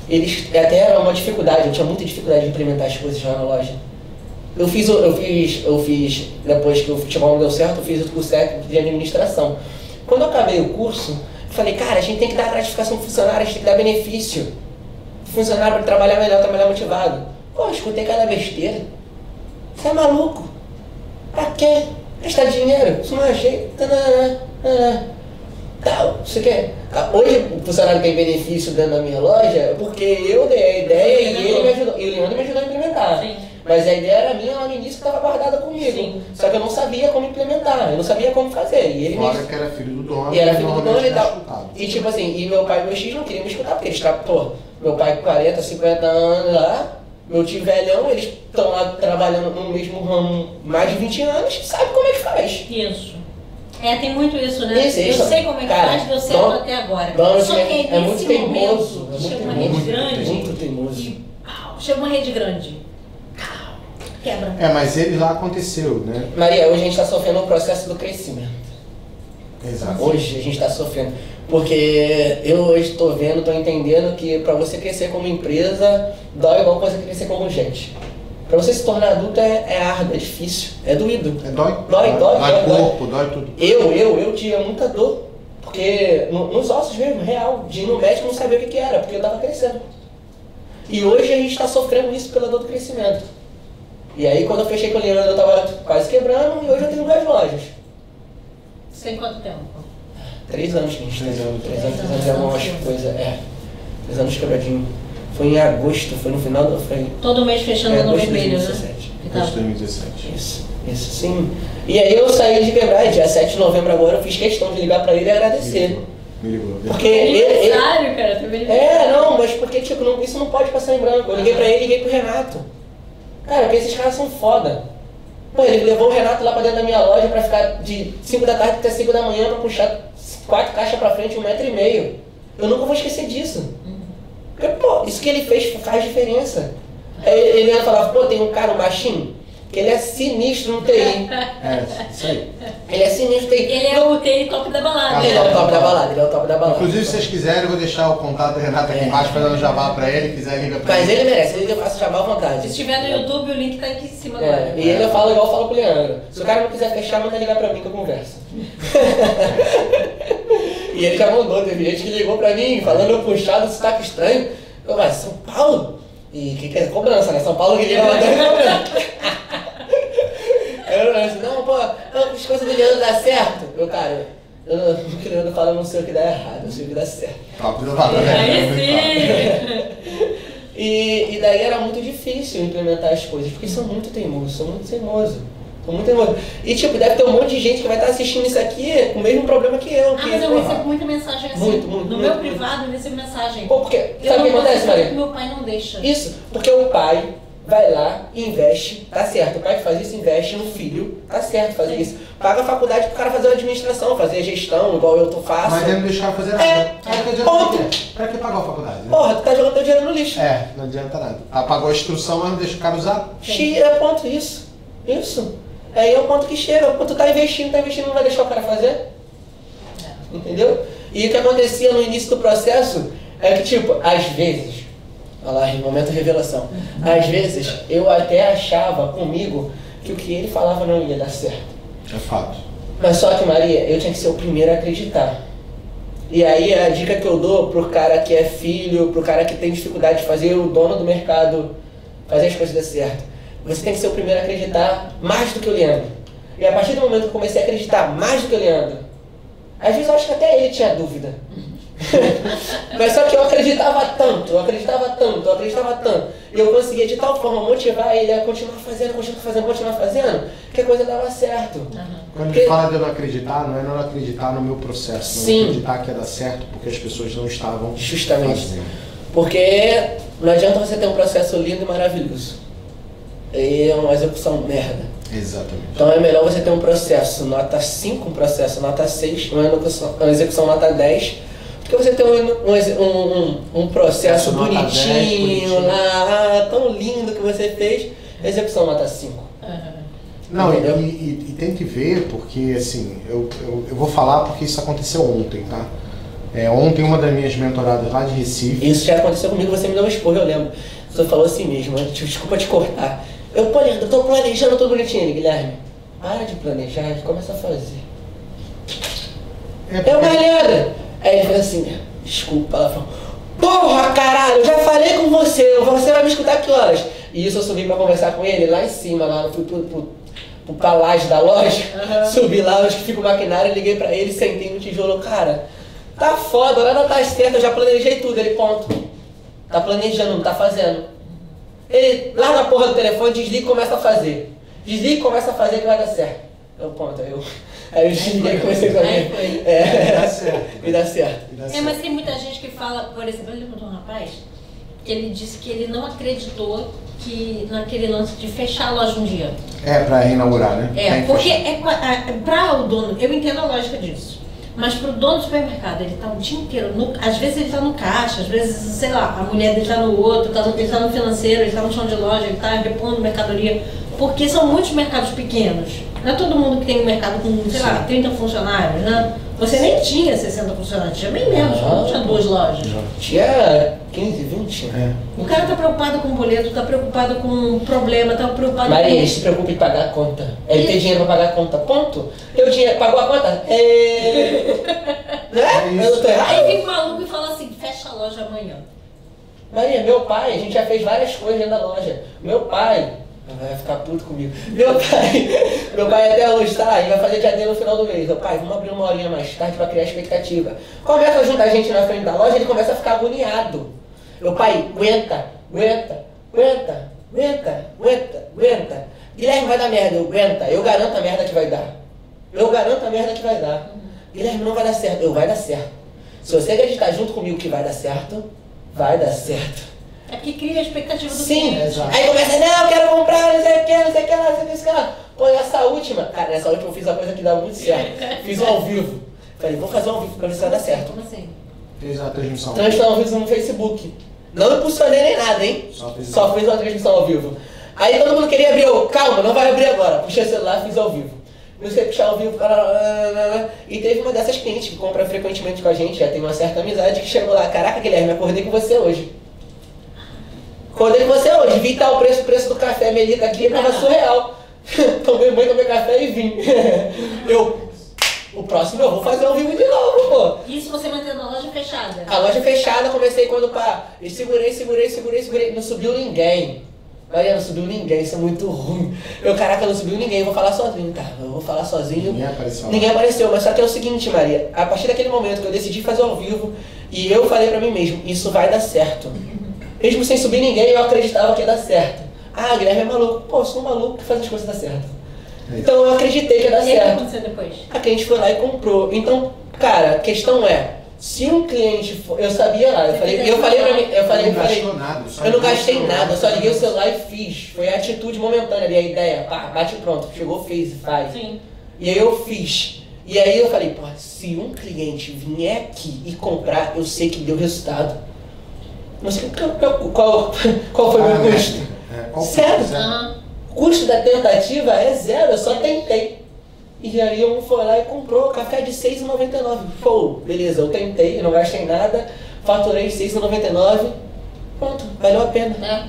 eles até era uma dificuldade, eu tinha muita dificuldade de implementar as coisas lá na loja. Eu fiz, eu fiz, eu fiz, depois que o futebol não deu certo, eu fiz o curso técnico de administração. Quando eu acabei o curso, eu falei, cara, a gente tem que dar gratificação pro funcionário, a gente tem que dar benefício. Funcionário para trabalhar melhor, trabalhar motivado. Pô, escutei cada besteira. Você é maluco? Pra quê? Gastar dinheiro? Isso não é jeito. Tal, você quer? Ah, Hoje o funcionário tem benefício dentro da minha loja porque eu dei a ideia e ele me ajudou. E o Leandro me ajudou a implementar. Sim. Mas a ideia era minha lá no início que estava guardada comigo. Sim. Só que eu não sabia como implementar, eu não sabia como fazer. E ele me que era filho do dono. e era filho do dono e é tal. E tipo assim, e meu pai e meu X não queriam me escutar, porque eles estavam, pô, meu pai com 40, 50 anos lá, meu tio velhão, eles estão lá trabalhando no mesmo ramo mais de 20 anos, sabe como é que faz. Isso. É, tem muito isso, né? Isso. Eu sei como é que Cara, faz, deu certo dono- até agora. de Só que mercado aí, é muito nesse teimoso, momento, é chega uma muito rede grande muito teimoso. e pau, chega uma rede grande. Pau, quebra. É, mas ele lá aconteceu, né? Maria, hoje a gente está sofrendo o processo do crescimento. Exato. Hoje a gente está sofrendo. Porque eu hoje estou vendo, estou entendendo que para você crescer como empresa, dói igual você crescer como gente. Para você se tornar adulto é, é árduo, é difícil, é doído. É dói? Dói, dói, Dói dói, dói. corpo, dói tudo. Eu, eu, eu tinha muita dor. Porque no- nos ossos mesmo, real, de ir no médico não sabia o que, que era, porque eu estava crescendo. E hoje a gente está sofrendo isso pela dor do crescimento. E aí quando eu fechei com o Leandro eu estava quase quebrando e hoje eu tenho duas lojas. Sem quanto tempo? Três anos que a gente Três tem. anos. Três anos, três anos é uma coisa. É. Três anos quebradinho. Foi em agosto, foi no final do. Foi Todo mês fechando É, no agosto de vermelho, né? 2017. Que tá- Desde 2017. Isso, isso sim. E aí eu saí de quebrar, dia 7 de novembro agora eu fiz questão de ligar pra ele e agradecer. Me ligou. Porque ele. ele Aniversário, cara, é, não, mas porque tipo, não- isso não pode passar em branco. Eu liguei pra ele e liguei pro Renato. Cara, porque esses caras são foda. Pô, ele levou o Renato lá pra dentro da minha loja pra ficar de 5 da tarde até 5 da manhã pra puxar quatro caixas pra frente, um metro e meio. Eu nunca vou esquecer disso. Porque, pô, isso que ele fez faz diferença. Ele ia falava, pô, tem um cara, um baixinho, que ele é sinistro no TI. É, isso aí. Ele é sinistro no TI. Ele é o TI top da balada. Ele é o top da balada, ele é o top da balada. Inclusive, se vocês quiserem, eu vou deixar o contato do Renato aqui É. embaixo, fazendo jabá pra ele. Quiser, liga pra Mas ele merece, ele eu faço chamar à vontade. Se estiver no YouTube, o link tá aqui em cima É, agora. e ele eu falo igual eu falo pro Leandro. Se o cara não quiser fechar, manda ligar pra mim que eu converso. e ele já mandou, teve gente que ligou pra mim, falando puxado, sotaque estranho. Eu, mas São Paulo? E que que é cobrança, né? São Paulo que liga mandando cobrança. Eu não, assim, não, pô, as coisas do Leandro dá certo. Eu, cara, eu, não- o que o Leandro fala, eu não sei o que dá errado, eu sei o que dá certo. Top do valor, Aí né? sim! E, e daí era muito difícil implementar as coisas, porque são muito teimosos, são muito teimosos. São muito teimosos. E tipo, deve ter um monte de gente que vai estar assistindo isso aqui com o mesmo problema que eu. Ah, que, mas eu porra, recebo muita mensagem assim. Muito, muito, No muito, meu muito. privado, eu recebo mensagem. Pô, porque, Eu sabe o que acontece, Maria? porque meu pai não deixa. Isso, porque o pai vai lá, investe, tá certo. O pai que faz isso, investe no filho, tá certo fazer isso. Paga a faculdade pro cara fazer a administração, fazer a gestão, igual eu tô faço. Mas ele não deixava fazer nada. É, Aí que adianta ponto. pra? Pra que pagar a faculdade? né? Porra, tu tá jogando teu dinheiro no lixo. É, não adianta nada. Ah, pagou a instrução, mas não deixa o cara usar. X é ponto isso. Isso. Aí é o ponto que chega. Quando tu tá investindo, tá investindo, não vai deixar o cara fazer. Entendeu? E o que acontecia no início do processo é que, tipo, às vezes, olha lá, momento revelação. Às vezes eu até achava comigo que o que ele falava não ia dar certo. É fato. Mas só que, Maria, eu tinha que ser o primeiro a acreditar. E aí a dica que eu dou pro cara que é filho, pro cara que tem dificuldade de fazer o dono do mercado fazer as coisas dar certo. Você tem que ser o primeiro a acreditar mais do que o Leandro. E a partir do momento que eu comecei a acreditar mais do que o Leandro, às vezes eu acho que até ele tinha dúvida. Mas só que eu acreditava tanto, eu acreditava tanto, eu acreditava tanto. E eu conseguia de tal forma motivar ele a continuar fazendo, continuar fazendo, continuar fazendo, que a coisa dava certo. Aham. Quando Porque- ele fala de eu não acreditar, não é não acreditar no meu processo, não Sim. acreditar que ia dar certo porque as pessoas não estavam Justamente. fazendo. Porque Não adianta você ter um processo lindo e maravilhoso. E é uma execução merda. Exatamente. Então é melhor você ter um processo nota 5, um processo nota 6, uma execução, uma execução nota 10, do que você ter um, um, um, um- processo nota 10, bonitinho, bonitinho. lá, ah, tão lindo que você fez, execução nota 5. Aham. Não, e, e- e tem que ver, porque assim, eu, eu, eu vou falar porque isso aconteceu ontem, tá? É, ontem uma das minhas mentoradas lá de Recife. Isso já aconteceu comigo, você me deu um esporro, eu lembro. Você falou assim mesmo, desculpa te cortar. Eu, pô, Leandro, eu tô planejando tudo bonitinho, Ele, Guilherme. Para de planejar e começa a fazer. É Eu, mas Leandro. Aí ele falou assim, desculpa, ela falou, porra, caralho, eu já falei com você, você vai me escutar que horas? E isso eu subi pra conversar com ele lá em cima, lá, eu fui pro, pro, pro palácio da loja, Aham. subi lá onde que fica o maquinário, liguei pra ele, sentei no tijolo, cara, tá foda, nada tá certo, eu já planejei tudo, ele ponto. Tá planejando, não tá fazendo. Ele larga a porra do telefone, desliga e começa a fazer. Desliga e começa a fazer que vai dar certo. Eu ponto, aí eu. Aí eu desliguei e comecei a Aí fazer. foi. É, Dá certo. E dá certo. É, certo. mas tem muita gente que fala, por exemplo, lembro de um rapaz que ele disse que ele não acreditou que naquele lance de fechar a loja um dia. É pra reinaugurar, né? É, porque é, qua- a- pra o dono, eu entendo a lógica disso. Mas pro dono do supermercado, ele tá o dia inteiro, no- às vezes ele tá no caixa, às vezes, sei lá, a mulher dele tá no outro, tá no, ele tá no financeiro, ele tá no chão de loja, ele tá repondo mercadoria. Porque são muitos mercados pequenos. Não é todo mundo que tem um mercado com, sei lá, 30 funcionários, né? Você nem tinha 60 funcionários, tinha bem menos, Ah. tinha duas lojas. Tinha 15, 20. É. O cara tá preocupado com o boleto, tá preocupado com o problema, tá preocupado Maria, ele com. se preocupa em pagar a conta. Ele tem dinheiro pra pagar a conta, ponto. Teu dinheiro, pagou a conta? É... né? É Eu não tô errado? Aí vem um maluco e fala assim, fecha a loja amanhã. Maria, meu pai, a gente já fez várias coisas dentro da loja. Meu pai, vai ficar puto comigo. Meu pai, meu pai até hoje tá, ele vai fazer dia no final do mês. Meu pai, vamos abrir uma horinha mais tarde pra criar expectativa. Começa a juntar gente na frente da loja, ele começa a ficar agoniado. Meu pai, aguenta, aguenta, aguenta, aguenta, aguenta, aguenta. Guilherme vai dar merda, eu aguenta, eu garanto a merda que vai dar. Eu garanto a merda que vai dar. Guilherme não vai dar certo, eu vai dar certo. Se você acreditar junto comigo que vai dar certo, vai dar certo. É porque cria a expectativa do Sim, cliente. aí começa, não, eu quero comprar, não sei o que, não sei o que lá, não sei o que, não sei o que lá. Pô, nessa última, cara, nessa última eu fiz uma coisa que dá muito certo. Fiz um ao vivo. Falei, vou fazer um ao vivo pra ver se vai dar certo. Como assim? Fez a transmissão. Transmissão ao vivo no Facebook. Não impulsionei nem nada, hein? Só fez- Só fiz uma transmissão ao vivo. Aí todo mundo queria abrir, eu, calma, não vai abrir agora. Puxei o celular, fiz ao vivo. Comecei a puxar ao vivo, e teve uma dessas clientes que compra frequentemente com a gente, já tem uma certa amizade, que chegou lá, caraca Guilherme, acordei com você hoje. Acordei com você hoje, vi tal preço, preço do café, Melita aqui, tava surreal. tomei banho, tomei café e vim. eu, o próximo eu vou fazer ao vivo de novo, pô. Isso você mantendo a loja fechada. A loja fechada, comecei quando pá. E segurei, segurei, segurei, segurei. Não subiu ninguém. Maria, não subiu ninguém, isso é muito ruim. Eu, caraca, não subiu ninguém, eu vou falar sozinho, tá? Eu vou falar sozinho. Ninguém apareceu. Ninguém apareceu, mas só que é o seguinte, Maria. A partir daquele momento que eu decidi fazer ao vivo, e eu falei pra mim mesmo, isso vai dar certo. Mesmo sem subir ninguém, eu acreditava que ia dar certo. Ah, Guilherme é maluco. Pô, eu sou um maluco que faz as coisas dar certo. É. Então eu acreditei que ia dar E aí o que certo. aconteceu depois? A cliente foi lá e comprou. Então, cara, a questão é, se um cliente for, eu sabia lá, eu Você falei, eu falei pra mim, eu falei, Não eu falei, gastou nada, eu não gastei nada, eu só liguei o celular e fiz. Foi a atitude momentânea ali, a ideia, pá, bate e pronto, chegou, fez e faz. Sim. E aí eu fiz. E aí eu falei, pô, se um cliente vier aqui e comprar, eu sei que deu resultado. Não sei qual, qual, qual, qual foi o Ah, meu né? custo. É, Sério? foi? Custo da tentativa é zero, eu só tentei. E aí um foi lá e comprou café de R$ 6,99. Pô, beleza, eu tentei, eu não gastei nada, faturei R$ 6,99. Pronto, valeu a pena. É.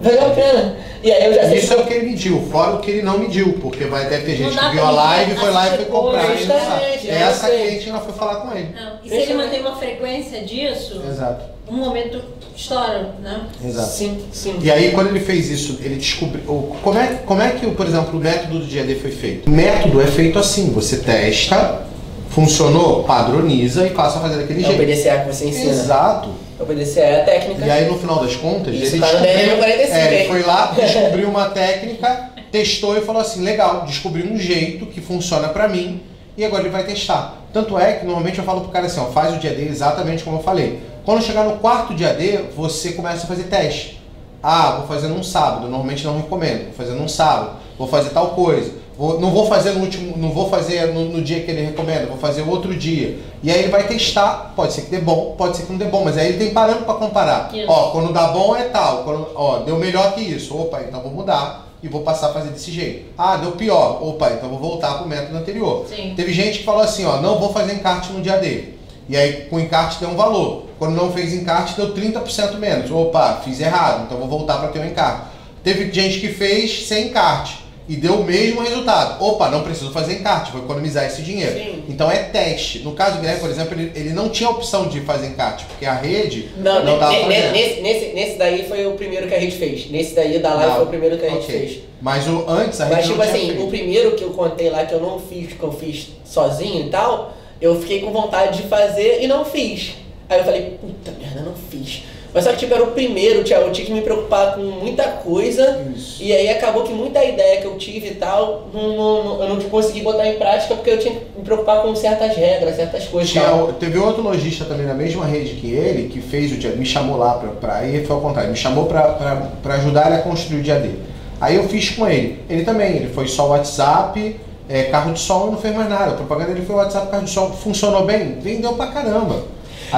Valeu a pena. E aí eu já sei Isso é o que ele mediu, fora o que ele não mediu, porque vai deve ter Não gente que viu a live, foi lá e foi comprar. não justamente, Essa eu cliente ela foi falar com ele. Não. E se Deixa ele eu- mantém uma frequência disso, Exato, um momento estoura, né? exato. Sim, sim. E aí quando ele fez isso, ele descobriu. o- Como é, como é que, por exemplo, o método do GAD foi feito? O método é feito assim, você testa, funcionou, padroniza e passa a fazer daquele É o jeito. PDCA que você ensina. Exato. É o PDCA é a técnica. E aí no final das contas, Isso ele tá no DNM 45, é, ele foi lá, descobriu uma técnica, testou e falou assim, legal, descobri um jeito que funciona pra mim e agora ele vai testar. Tanto é que normalmente eu falo pro cara assim, ó, faz o dia dele exatamente como eu falei. Quando chegar no quarto dia D, você começa a fazer teste. Ah, vou fazer num sábado, normalmente não recomendo. Vou fazer num sábado, vou fazer tal coisa. Vou- não vou fazer no último, não vou fazer no, no dia que ele recomenda, vou fazer outro dia. E aí ele vai testar, pode ser que dê bom, pode ser que não dê bom, mas aí ele tem parâmetro para comparar. Isso. Ó, quando dá bom é tal, quando, ó, deu melhor que isso. Opa, então vou mudar e vou passar a fazer desse jeito. Ah, deu pior. Opa, então vou voltar pro método anterior. Sim. Teve gente que falou assim, ó, não vou fazer encarte no dia D. E aí com o encarte deu um valor. Quando não fez encarte deu 30% menos. Opa, fiz errado, então vou voltar para ter um encarte. Teve gente que fez sem encarte e deu o mesmo resultado. Opa, não preciso fazer encarte, vou economizar esse dinheiro. Sim. Então é teste. No caso do Guilherme, por exemplo, ele, ele não tinha a opção de fazer encarte, porque a rede Não, não tava ne- ne- fazendo. nesse, nesse, nesse daí foi o primeiro que a gente fez. Nesse daí da live Não. foi o primeiro que a gente Ok. fez. Mas o antes a rede Mas tipo assim, feito. o primeiro que eu contei lá que eu não fiz, que eu fiz sozinho e tal, eu fiquei com vontade de fazer e não fiz. Aí eu falei, puta merda, não fiz. Mas só que tipo, era o primeiro, Thiago, eu tinha que me preocupar com muita coisa. Isso. E aí acabou que muita ideia que eu tive e tal, não, não- não- eu não consegui botar em prática porque eu tinha que me preocupar com certas regras, certas coisas. Tinha, tal. teve outro lojista também na mesma rede que ele, que fez o dia, me chamou lá pra, pra aí foi ao contrário, me chamou pra, pra, pra ajudar ele a construir o dia dele. Aí eu fiz com ele. Ele também, ele foi só WhatsApp, é, carro de som não fez mais nada. A propaganda dele foi WhatsApp, carro de som, funcionou bem? Vendeu pra caramba.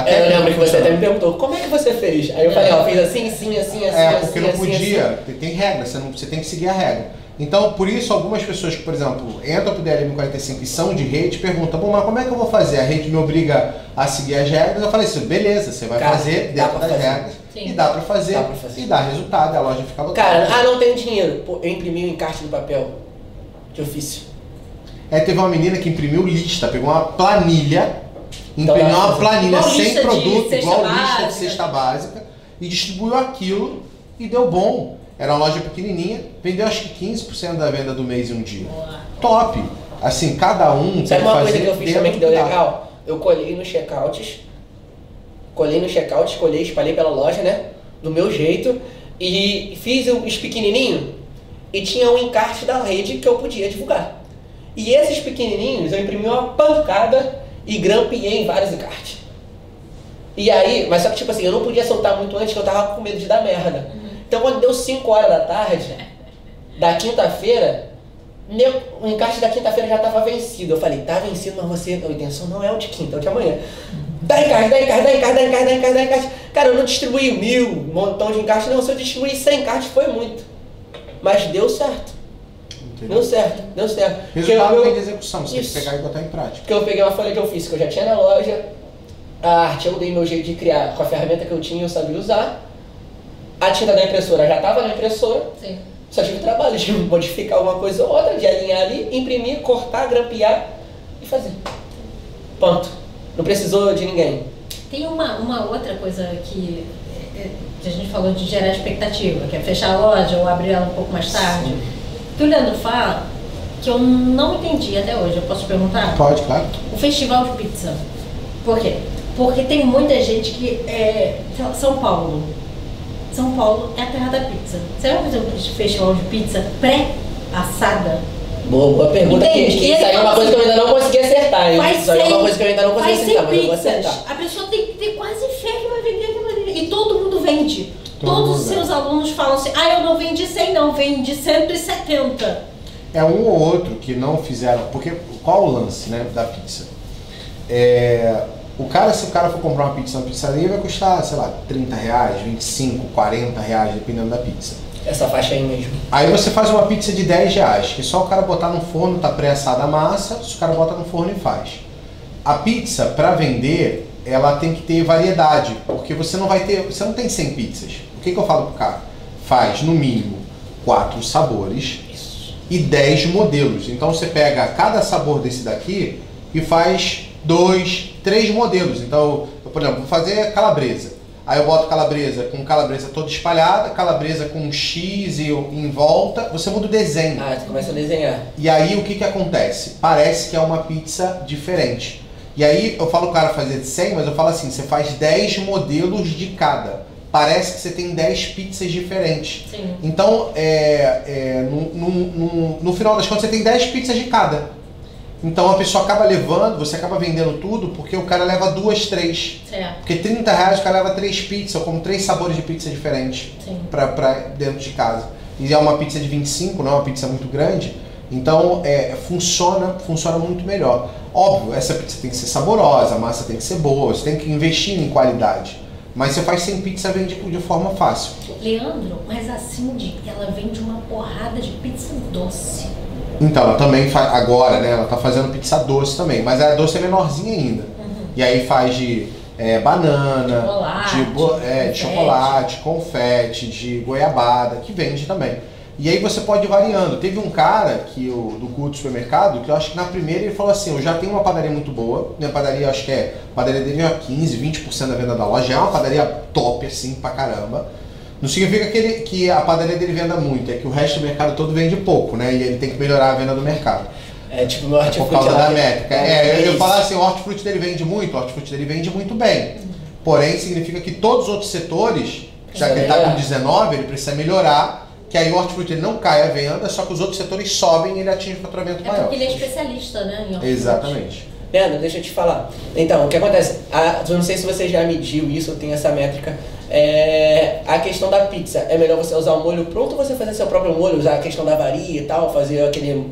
É, eu lembro que você até me perguntou, como é que você fez? Aí eu falei, ó, fez assim, assim, assim, assim, É, assim, porque não assim, podia, assim. tem- tem regra, você, não, você tem que seguir a regra. Então, por isso, algumas pessoas que, por exemplo, entram pro DLM45 e são de rede, perguntam, bom, mas como é que eu vou fazer? A rede me obriga a seguir as regras? Eu falei assim, beleza, você vai Cara, fazer dentro pra das fazer. regras. Sim. E dá pra fazer, Dá pra fazer. e dá resultado, a loja fica lotada. Cara, ah, não tenho dinheiro. Pô, eu imprimi o encarte no papel de ofício. É, teve uma menina que imprimiu lista, pegou uma planilha, Então, imprimiu pra uma planilha sem produto, igual lista de básica. cesta básica, e distribuiu aquilo e deu bom. Era uma loja pequenininha, vendeu acho que 15% da venda do mês em um dia. Boa. Top! Assim, cada um tem Sabe uma fazer coisa que eu fiz também que deu legal? Eu colhei nos checkouts, colhei nos checkouts, colhei, espalhei pela loja, né? Do meu jeito. E fiz os pequenininhos e tinha um encarte da rede que eu podia divulgar. E esses pequenininhos eu imprimi uma pancada e grampeei em vários encartes. E aí, mas só que tipo assim, eu não podia soltar muito antes que eu tava com medo de dar merda. Então quando deu 5 horas da tarde, da quinta-feira, meu- o encarte da quinta-feira já estava vencido. Eu falei, tá vencido, mas você, a intenção não é o de quinta, é o de amanhã. Dá encarte, dá encarte, dá encarte, dá encarte, dá encarte, dá encarte. Cara, eu não distribuí mil, montão de encarte, não. Se eu distribuir 100 encartes, foi muito. Mas deu certo, Entendeu? deu certo, deu certo. Porque Resultado eu- vem de execução, você Isso. tem que pegar e botar em prática. porque eu peguei uma folha de ofício que eu já tinha na loja, a arte eu dei meu jeito de criar com a ferramenta que eu tinha, eu sabia usar. A tinta da impressora já estava na impressora, Sim. só tive trabalho de modificar alguma coisa ou outra, de alinhar ali, imprimir, cortar, grampear e fazer. Ponto. Não precisou de ninguém. Tem uma, uma outra coisa que, é, que a gente falou de gerar expectativa, que é fechar a loja ou abrir ela um pouco mais tarde. Que o Leandro fala que eu não entendi até hoje. Eu posso perguntar? Pode, claro. O festival de pizza. Por quê? Porque tem muita gente que é. São Paulo. São Paulo é a terra da pizza. Você vai fazer um festival de pizza pré-assada? Boa, boa pergunta. Que, Entende? que isso aí é uma coisa que eu ainda não consegui acertar. Isso aí é uma coisa que eu ainda não consegui acertar, 100 mas eu vou acertar. A pessoa tem que ter quase fé que vai vender aquilo ali. E todo mundo vende. Todo Todos os seus alunos falam assim: ah, eu não vendi 100, não, vendi 170. É um ou outro que não fizeram. Porque qual o lance né, da pizza? É, o cara, se o cara for comprar uma pizza na pizzaria, vai custar, sei lá, 30 reais, 25, 40 reais, dependendo da pizza. Essa faixa aí mesmo. Aí você faz uma pizza de 10 reais, que só o cara botar no forno, tá pré-assada a massa, o cara bota no forno e faz. A pizza, para vender, ela tem que ter variedade, porque você não vai ter, você não tem 100 pizzas. O que, que eu falo pro cara? Faz no mínimo quatro sabores Isso. e 10 modelos. Então você pega cada sabor desse daqui e faz dois, três modelos. Então, eu, por exemplo, vou fazer calabresa. Aí eu boto calabresa com calabresa toda espalhada, calabresa com X e em volta, você muda o desenho. Ah, você começa a desenhar. E aí o que que acontece? Parece que é uma pizza diferente. E aí eu falo o cara fazer de 100, mas eu falo assim, você faz 10 modelos de cada. Parece que você tem 10 pizzas diferentes. Sim. Então, é, é, no, no- no- no final das contas, você tem 10 pizzas de cada. Então a pessoa acaba levando, você acaba vendendo tudo porque o cara leva duas, três. Certo. Porque 30 reais o cara leva três pizzas, eu como três sabores de pizza diferentes pra dentro de casa. E é uma pizza de 25, não é uma pizza muito grande. Então é, funciona, funciona muito melhor. Óbvio, essa pizza tem que ser saborosa, a massa tem que ser boa, você tem que investir em qualidade. Mas você faz sem pizza, vende de forma fácil. Leandro, mas a Cindy, ela vende uma porrada de pizza doce. Então, ela também faz, agora, né, ela tá fazendo pizza doce também, mas a doce é menorzinha ainda. E aí faz de é, banana, Chocolate, de, bo- é, de chocolate, confete, de goiabada, que vende também. E aí você pode ir variando. Teve um cara que o, do culto supermercado, que eu acho que na primeira ele falou assim, eu já tenho uma padaria muito boa, minha padaria acho que é, a padaria dele é 15, 20% da venda da loja, é uma padaria top assim pra caramba. Não significa que, ele, que a padaria dele venda muito, é que o resto do mercado todo vende pouco, né? E ele tem que melhorar a venda do mercado. É tipo Por hortifruti causa lá da que- métrica. É, eu ia isso. falar assim, o hortifruti dele vende muito, o hortifruti dele vende muito bem. Porém, significa que todos os outros setores, já que ele está com melhorar. 19, ele precisa melhorar, que aí o hortifruti não cai a venda, só que os outros setores sobem e ele atinge um faturamento É maior. porque ele é especialista, né? Em hortifruti. Exatamente. Leandro, deixa eu te falar. Então, o que acontece? A, eu não sei se você já mediu isso tem essa métrica. É, a questão da pizza, é melhor você usar o molho pronto ou você fazer seu próprio molho, usar a questão da varia e tal, fazer aquele.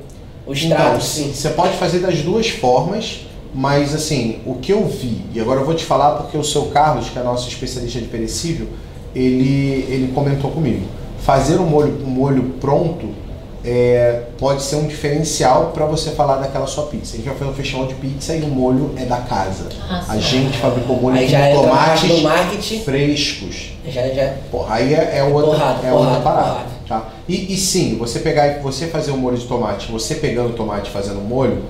o extrato, Então, assim. você pode fazer das duas formas, mas assim, o que eu vi, e agora eu vou te falar porque o seu Carlos, que é nosso especialista de perecível, ele, ele comentou comigo. Fazer um molho, um molho pronto é, pode ser um diferencial para você falar daquela sua pizza. A gente vai fazer um festival de pizza e o molho é da casa. Ah, A gente fabricou molho Aí com já é tomates marketing. frescos. Já, já. Porra, aí é, é outra, Porrada, é outra porrada, parada. porrada. Tá? E, e sim, você pegar e você fazer um molho de tomate, você pegando o tomate e fazendo molho,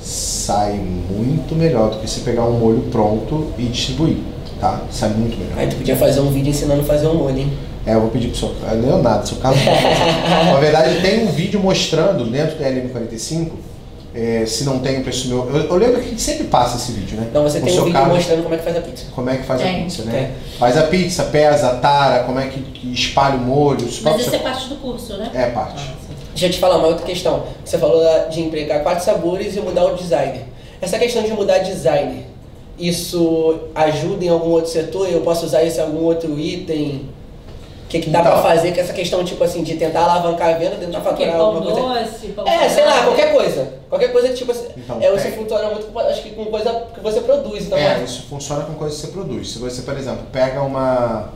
sai muito melhor do que você pegar um molho pronto e distribuir. Tá? Sai muito melhor. Aí tu podia fazer um vídeo ensinando a fazer um molho, hein? É, eu vou pedir pro seu é, Leonardo, seu caso. Na verdade, tem um vídeo mostrando dentro do LM45, é, se não tem o preço meu. Eu, eu lembro que a gente sempre passa esse vídeo, né? Então você O tem um vídeo Carlos- mostrando como é que faz a pizza. Como é que faz a pizza, né? Faz a pizza, pesa, tara, como é que, que espalha o molho. Mas isso é parte do curso, né? É parte. Deixa eu te falar uma outra questão. Você falou da- de empregar quatro sabores e mudar o design. Essa questão de mudar design, isso ajuda em algum outro setor? Eu posso usar isso em algum outro item? O que, que dá Então. pra fazer com essa questão, tipo assim, de tentar alavancar a venda, tentar Porque faturar pão alguma coisa? doce, pão É, sei lá, qualquer coisa. Qualquer coisa que, tipo assim, Então, é, você tem. funciona muito, com- acho que com coisa que você produz. Então, É, isso funciona com coisas que você produz. Se você, por exemplo, pega uma,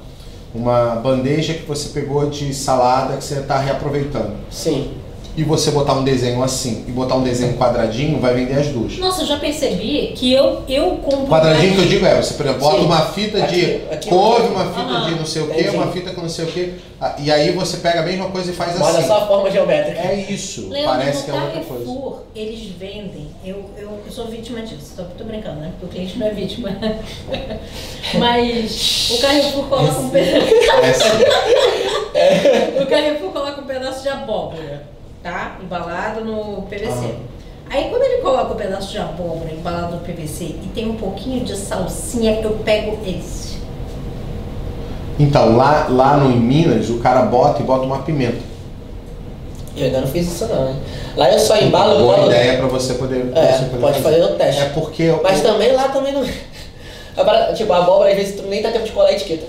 uma bandeja que você pegou de salada que você está reaproveitando Sim. E você botar um desenho assim e botar um desenho quadradinho, vai vender as duas. Nossa, eu já percebi que eu, eu compro. Quadradinho que eu mais- digo é, você, por exemplo, bota Sim. uma fita de Aqui- aqui couve, uma fita Aham. de não sei o que, Entendi. uma fita com não sei o que, e aí você pega a mesma coisa e faz Olha assim. só a forma geométrica. É isso, Leandro, parece que é outra coisa. Carrefour, eles vendem. Eu, eu, eu sou vítima disso, tô, tô brincando, né? Porque o cliente não é vítima. Mas o Carrefour coloca um pedaço. É assim. O Carrefour coloca um pedaço de abóbora, tá? Embalado no PVC. Aí quando ele coloca o pedaço de abóbora embalado no PVC e tem um pouquinho de salsinha, eu pego esse. Então, lá, lá no em Minas, o cara bota e bota uma pimenta. Eu ainda não fiz isso não, hein? Lá eu só embalo Boa eu ideia para você poder, pra É, você poder pode fazer o teste. É porque Mas o- também lá também não. Tipo, a abóbora às vezes tu nem tá tempo de colar a etiqueta.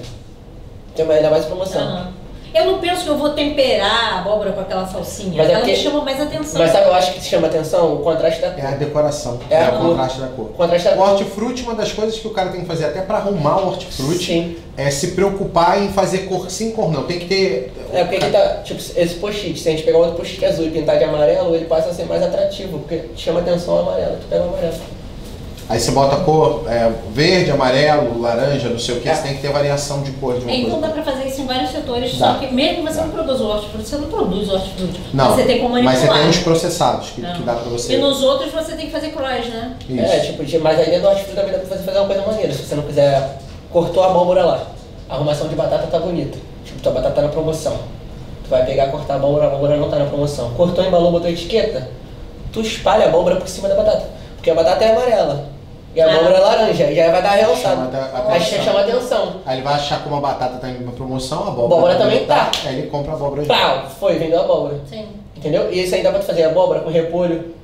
Tem uma ainda mais promoção. Aham. Eu não penso que eu vou temperar a abóbora com aquela salsinha. Mas é Ela me chama mais atenção. Mas sabe, eu acho que te chama atenção o contraste da É a cor. decoração, É é, a o cor. contraste da cor. O contraste da O cor. hortifruti, uma das coisas que o cara tem que fazer até para arrumar o hortifruti Sim. é se preocupar em fazer cor sim, cor não. Tem que ter. É porque aqui tá, tipo, esse post-it, se a gente pegar outro post-it azul e pintar de amarelo, ele passa a ser mais atrativo, porque chama atenção o amarelo, tu pega o amarelo. Aí você bota cor é, verde, amarelo, laranja, não sei o que, É. você tem que ter variação de cor de uma então coisa. dá pra fazer isso em vários setores, Dá. só que mesmo que você Dá. não produza o hortifruti, você não produz o hortifruti. Não, Você tem como manipular. mas você tem os processados que, que dá pra você. E nos outros você tem que fazer cross, né? Isso. É, tipo, mas a ideia do hortifruti também dá pra fazer, fazer uma coisa maneira. Se você não quiser, cortou a abóbora lá. A arrumação de batata tá bonita. Tipo, tua batata tá na promoção. Tu vai pegar, cortar a abóbora, a abóbora não tá na promoção. Cortou, embalou, botou a etiqueta. Tu espalha a abóbora por cima da batata. Porque a batata é amarela. E a abóbora é laranja. E já vai dar realçado. Aí já atenção. chama atenção. Aí ele vai achar como a batata tá em uma promoção, a abóbora, Abóbora também tá. Aí ele compra a abóbora Pau! Foi, vendeu a abóbora. Sim. Entendeu? E isso aí dá pra tu fazer abóbora com repolho.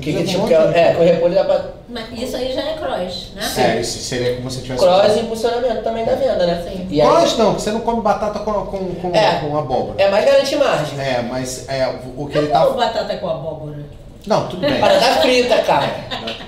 Que, que, é tipo, que é, é, com repolho dá pra. Mas isso aí já é cross, né? É, isso seria como se tivesse. Cross e impulsionamento também da venda, né? Sim. E aí, Cross não, porque você não come batata com, com, com, É. com abóbora. é mais garantir margem. É, mas é, o que ele Como tá. batata com abóbora? Não, tudo bem. Batata frita, cara.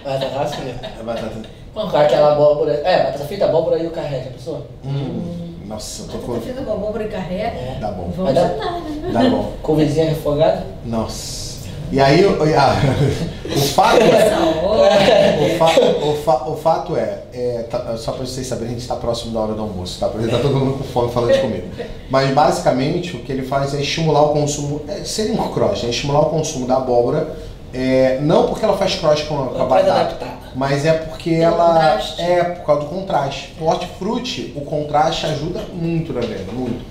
Batata frita. É batata. Com Com aquela abóbora. É, batata frita, abóbora e o carré, já pensou? Hum, nossa, eu tô Batata com. frita com abóbora e carré. É. Dá bom. Vamos Vai dar- jantar, né? Dá bom. Couvezinha refogada? Nossa. E aí, o, a- o fato é. O, fa- o fa- o fato é, é, tá- só para vocês saberem, a gente está próximo da hora do almoço, tá? Porque tá todo mundo com fome falando de comida. Mas basicamente o que ele faz é estimular o consumo, é, seria um cross, é estimular o consumo da abóbora, é, não porque ela faz cross com a, com a batata, adaptada. mas é porque Tem ela contraste. é por causa do contraste. O hortifruti, o contraste ajuda muito na venda, muito.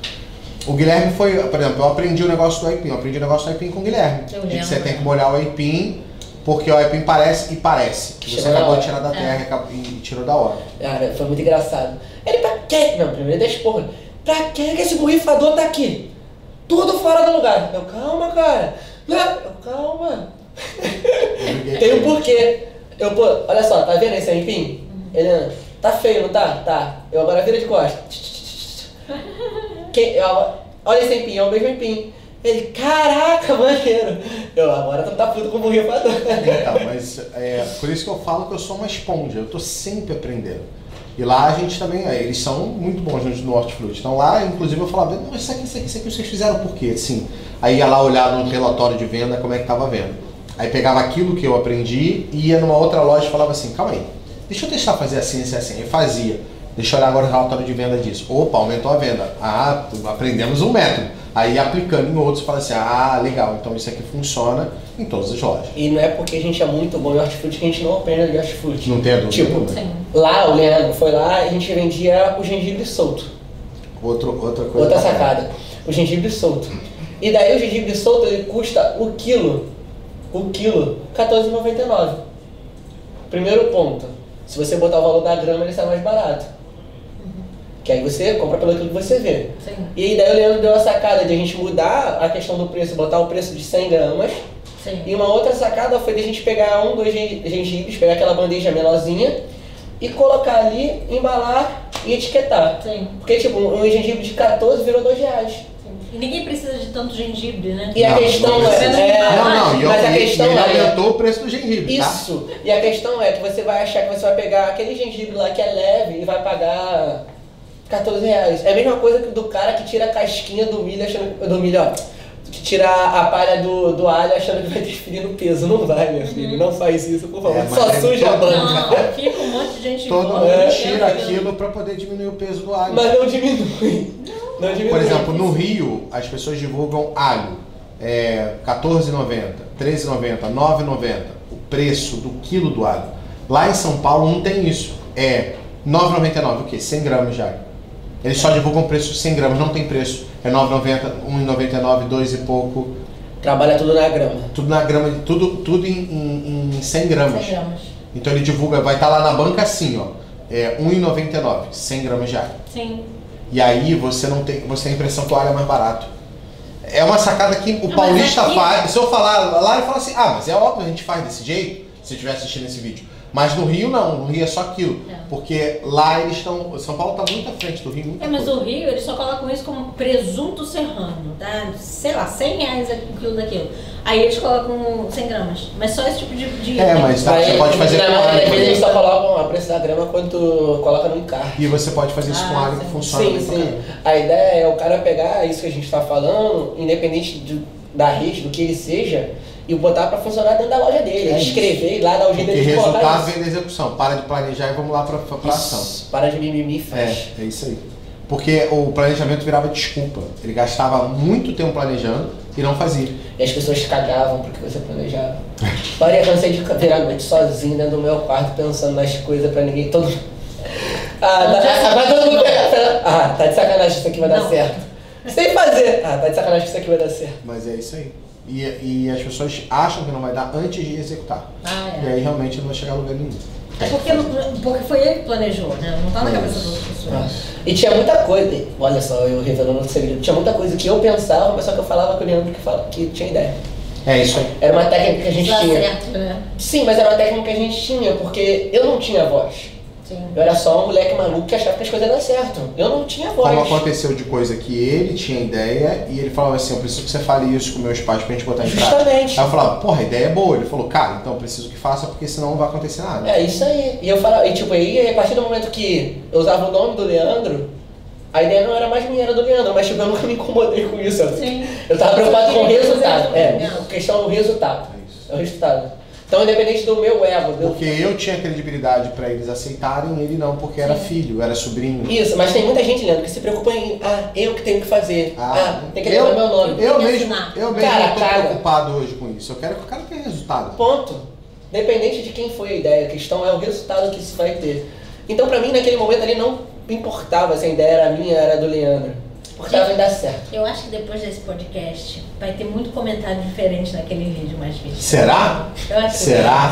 O Guilherme foi, por exemplo, eu aprendi o negócio do aipim, eu aprendi o negócio do aipim com o Guilherme. Eu De que você tem que molhar o aipim, porque o aipim parece e parece. Que você acabou de tirar da É. terra e acabou- e tirou da hora. Cara, foi muito engraçado. Ele, pra quê? Não, primeiro ele esporro. Pra quê que esse borrifador tá aqui? Tudo fora do lugar. Eu, calma, cara. Eu, calma. Tem um porquê. Eu, pô, olha só, tá vendo esse aipim? Ele, tá feio, não tá? Tá. Eu agora vira de costas. Quem, eu, olha esse aipim, é o mesmo aipim. Ele, caraca, maneiro. Eu, agora tu tá puto com o borrifador. Então, mas é por isso que eu falo que eu sou uma esponja, eu tô sempre aprendendo. E lá a gente também, é, eles são muito bons no no hortifruti. Então lá, inclusive, eu falava, não, isso aqui, isso aqui, isso aqui vocês fizeram por quê? Assim, aí ia lá olhar no relatório de venda como é que tava vendo. Aí pegava aquilo que eu aprendi e ia numa outra loja e falava assim, calma aí, deixa eu testar fazer assim, assim, assim. Aí fazia. Deixa eu olhar agora o relatório de venda disso. Opa, aumentou a venda. Ah, aprendemos um método. Aí aplicando em outros, fala assim, ah, legal, então isso aqui funciona em todas as lojas. E não é porque a gente é muito bom em hortifruti que a gente não aprende de hortifruti. Não tem a dúvida. Tipo, nenhuma. Sim. Lá, o Leandro foi lá e a gente vendia o gengibre solto. Outro, outra coisa. Outra sacada. O gengibre solto. E daí o gengibre solto ele custa o quilo. O quilo, R$14,99. Primeiro ponto. Se você botar o valor da grama, ele sai mais barato. Que aí você compra pelo que você vê. Sim. E aí daí o Leandro deu a sacada de a gente mudar a questão do preço, botar o preço de 100 gramas. Sim. E uma outra sacada foi de a gente pegar um, dois gen- gengibres, pegar aquela bandeja menorzinha e colocar ali, embalar e etiquetar. Sim. Porque, tipo, um gengibre de 14 virou 2 reais. E ninguém precisa de tanto gengibre, né? E a Não, questão não é, é- Não, não, e, eu- mas a questão ele é, aumentou o preço do gengibre, tá? isso. E a questão é que você vai achar que você vai pegar aquele gengibre lá que é leve e vai pagar 14 reais. É a mesma coisa que do cara que tira a casquinha do milho achando do milho, ó. Que tira a palha do, do alho achando que vai transferir no peso. Não vai, meu filho. Não faz isso, por favor. É, Só é suja a banca. Não, fica um monte de gente Todo mundo né? tira aquilo pra poder diminuir o peso do alho. Mas não diminui. Não diminui. Por exemplo, no Rio, as pessoas divulgam alho. É, R$14,90, R$13,90, R$9,90. O preço do quilo do alho. Lá em São Paulo não tem isso. É R$9,99, o quê? 100 gramas de alho. Eles só divulgam preço de 100 gramas, não tem preço. É R$9,90, R$1,99, 2 e pouco. Trabalha tudo na grama. Tudo na grama, tudo, tudo em, em, em 100 gramas. 100 gramas. Então ele divulga, vai estar lá na banca assim, ó. É R$1,99, 100 gramas de alho. Sim. E aí você não tem, você tem a impressão que o alho é mais barato. É uma sacada que o mas paulista aqui- faz. Se eu falar lá, ele fala assim: ah, mas é óbvio, a gente faz desse jeito, se estiver assistindo esse vídeo. Mas no Rio não, no Rio é só aquilo. É. Porque lá eles estão. São Paulo está muito à frente do Rio. muita É, mas coisa. o Rio, eles só colocam isso como presunto serrano, tá? Sei lá, 100 reais o quilo daquilo. Aí eles colocam 100 gramas. Mas só esse tipo de... de É, mas tá, você pode fazer na com vezes eles só colocam a preço da grama quando tu coloca no encarte. E você pode fazer isso com Ah, alho que sim. funciona Sim, sim. A ideia é o cara pegar isso que a gente está falando, independente do- da rede, do que ele seja, e botar para funcionar dentro da loja dele. É escrever lá dar o jeito de resultado vem da execução. Para de planejar e vamos lá pra ação. Para de mimimi e faz. É, é isso aí. Porque o planejamento virava desculpa. Ele gastava muito tempo planejando e não fazia. E as pessoas cagavam porque você planejava. Maria, cansei de virar a noite sozinho dentro do meu quarto pensando nas coisas pra ninguém. Todo... Ah, Não, tá, sei. todo mundo pega. Ah, tá de sacanagem que isso aqui vai dar Não. certo. Sem fazer. Ah, tá de sacanagem que isso aqui vai dar certo. Mas é isso aí. E, e as pessoas acham que não vai dar antes de executar. Ah, E é. aí realmente não vai chegar a lugar nenhum. É porque, porque foi ele que planejou, né? Não tá na É cabeça das pessoas. Ah, E tinha muita coisa, olha só, eu revelando outro segredo, tinha muita coisa que eu pensava, mas só que eu falava com o Leandro que, fala, que tinha ideia. É isso aí. Era uma técnica que a gente Dá tinha. certo, né? Sim, mas era uma técnica que a gente tinha, porque eu não tinha voz. Sim. Eu era só um moleque maluco que achava que as coisas iam dar certo. Eu não tinha voz. Como aconteceu de coisa que ele tinha ideia e ele falava assim, eu preciso que você fale isso com meus pais pra gente botar em prática. Justamente. Aí eu falava, porra, a ideia é boa. Ele falou, cara, então eu preciso que faça porque senão não vai acontecer nada. É isso aí. E eu falava, e tipo, aí a partir do momento que eu usava o nome do Leandro, a ideia não era mais minha, era do Leandro, mas tipo, eu nunca me incomodei com isso. Sim. Eu tava preocupado com o resultado. É, questão do resultado. É isso. É o resultado. Então, independente do meu ego, do... Porque eu tinha credibilidade pra eles aceitarem, ele não, porque era filho, era sobrinho. Isso, mas tem muita gente, Leandro, que se preocupa em, ah, eu que tenho que fazer. Ah, tem que eu, levar meu nome. Eu que mesmo, eu mesmo Cara, não tô cara. preocupado hoje com isso. Eu quero que o cara tenha resultado. Ponto. Independente de quem foi a ideia, a questão é o resultado que isso vai ter. Então, pra mim, naquele momento ali, não importava se a ideia era minha era do Leandro. Importava em dar certo. Eu acho que depois desse podcast vai ter muito comentário diferente naquele vídeo mais visto. Será? Eu acho que Será?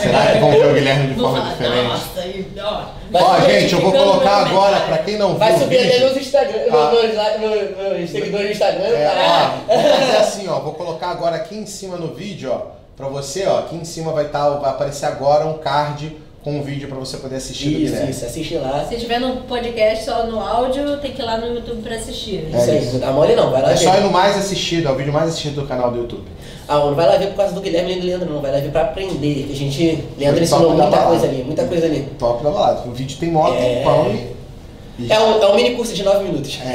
Será que vão ver o Guilherme de Vou forma falar, diferente? Nossa, aí, ó. Vai Ó, gente, eu vou colocar agora, pra quem não viu Vai o subir até vídeo... nos Instagram, Ah. nos seguidores do Instagram, É, tá? ó, vou fazer assim, ó. Vou colocar agora aqui em cima no vídeo, ó. Pra você, ó. Aqui em cima vai, tá, vai aparecer agora um card com um vídeo pra você poder assistir Isso, isso, assiste lá. Se tiver no podcast só no áudio, tem que ir lá no YouTube pra assistir. É Isso aí, isso. não dá mole não, vai lá É só ir ver. no mais assistido, é o vídeo mais assistido do canal do YouTube. Ah, não vai lá ver por causa do Guilherme e do Leandro, não. Vai lá ver pra aprender. Que a gente. Leandro ensinou muita balada. coisa ali, muita coisa ali. Top da balada. O vídeo tem moto, É. tem pão e... e- É um, é um mini curso de 9 minutos.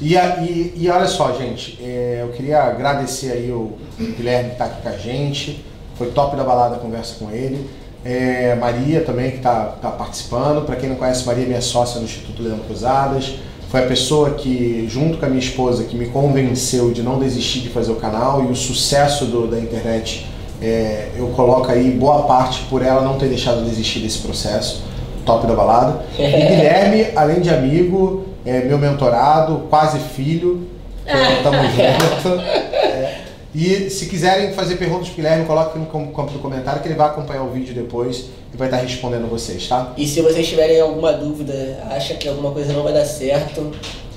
E, a- e- e olha só, gente, é, eu queria agradecer aí o Guilherme que tá aqui com a gente. Foi top da balada a conversa com ele. É, Maria também que tá, tá participando. Para quem não conhece, Maria é minha sócia no Instituto Leandro Cruzadas. Foi a pessoa que, junto com a minha esposa, que me convenceu de não desistir de fazer o canal e o sucesso do- da internet. é, eu coloco aí boa parte por ela não ter deixado de desistir desse processo. Top da balada. E Guilherme, além de amigo, é meu mentorado, quase filho. Então, Tamo junto. E se quiserem fazer perguntas pro Guilherme, coloque no campo do comentário que ele vai acompanhar o vídeo depois e vai estar respondendo vocês, tá? E se vocês tiverem alguma dúvida, acha que alguma coisa não vai dar certo,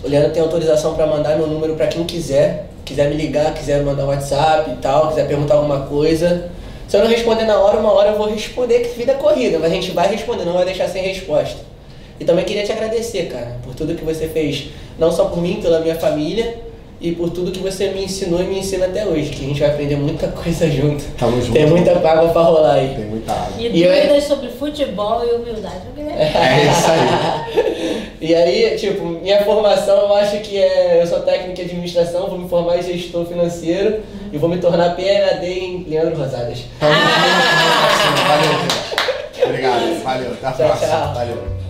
o Leandro tem autorização para mandar meu número para quem quiser. Quiser me ligar, quiser mandar WhatsApp e tal, quiser perguntar alguma coisa. Se eu não responder na hora, uma hora eu vou responder, que vida corrida, mas a gente vai responder, não vai deixar sem resposta. E também queria te agradecer, cara, por tudo que você fez, não só por mim, pela minha família, e por tudo que você me ensinou e me ensina até hoje, que a gente vai aprender muita coisa junto. Tamo junto. Tem muita água pra rolar aí. Tem muita água. E E eu- dúvidas sobre futebol e humildade. Guilherme É isso aí. E aí, tipo, minha formação eu acho que é. Eu sou técnico em administração, vou me formar em gestor financeiro e vou me tornar PhD em Leandro Rosadas. Tamo junto, Valeu, gente. Obrigado. Valeu. Até a Tchau, próxima. tchau. Valeu.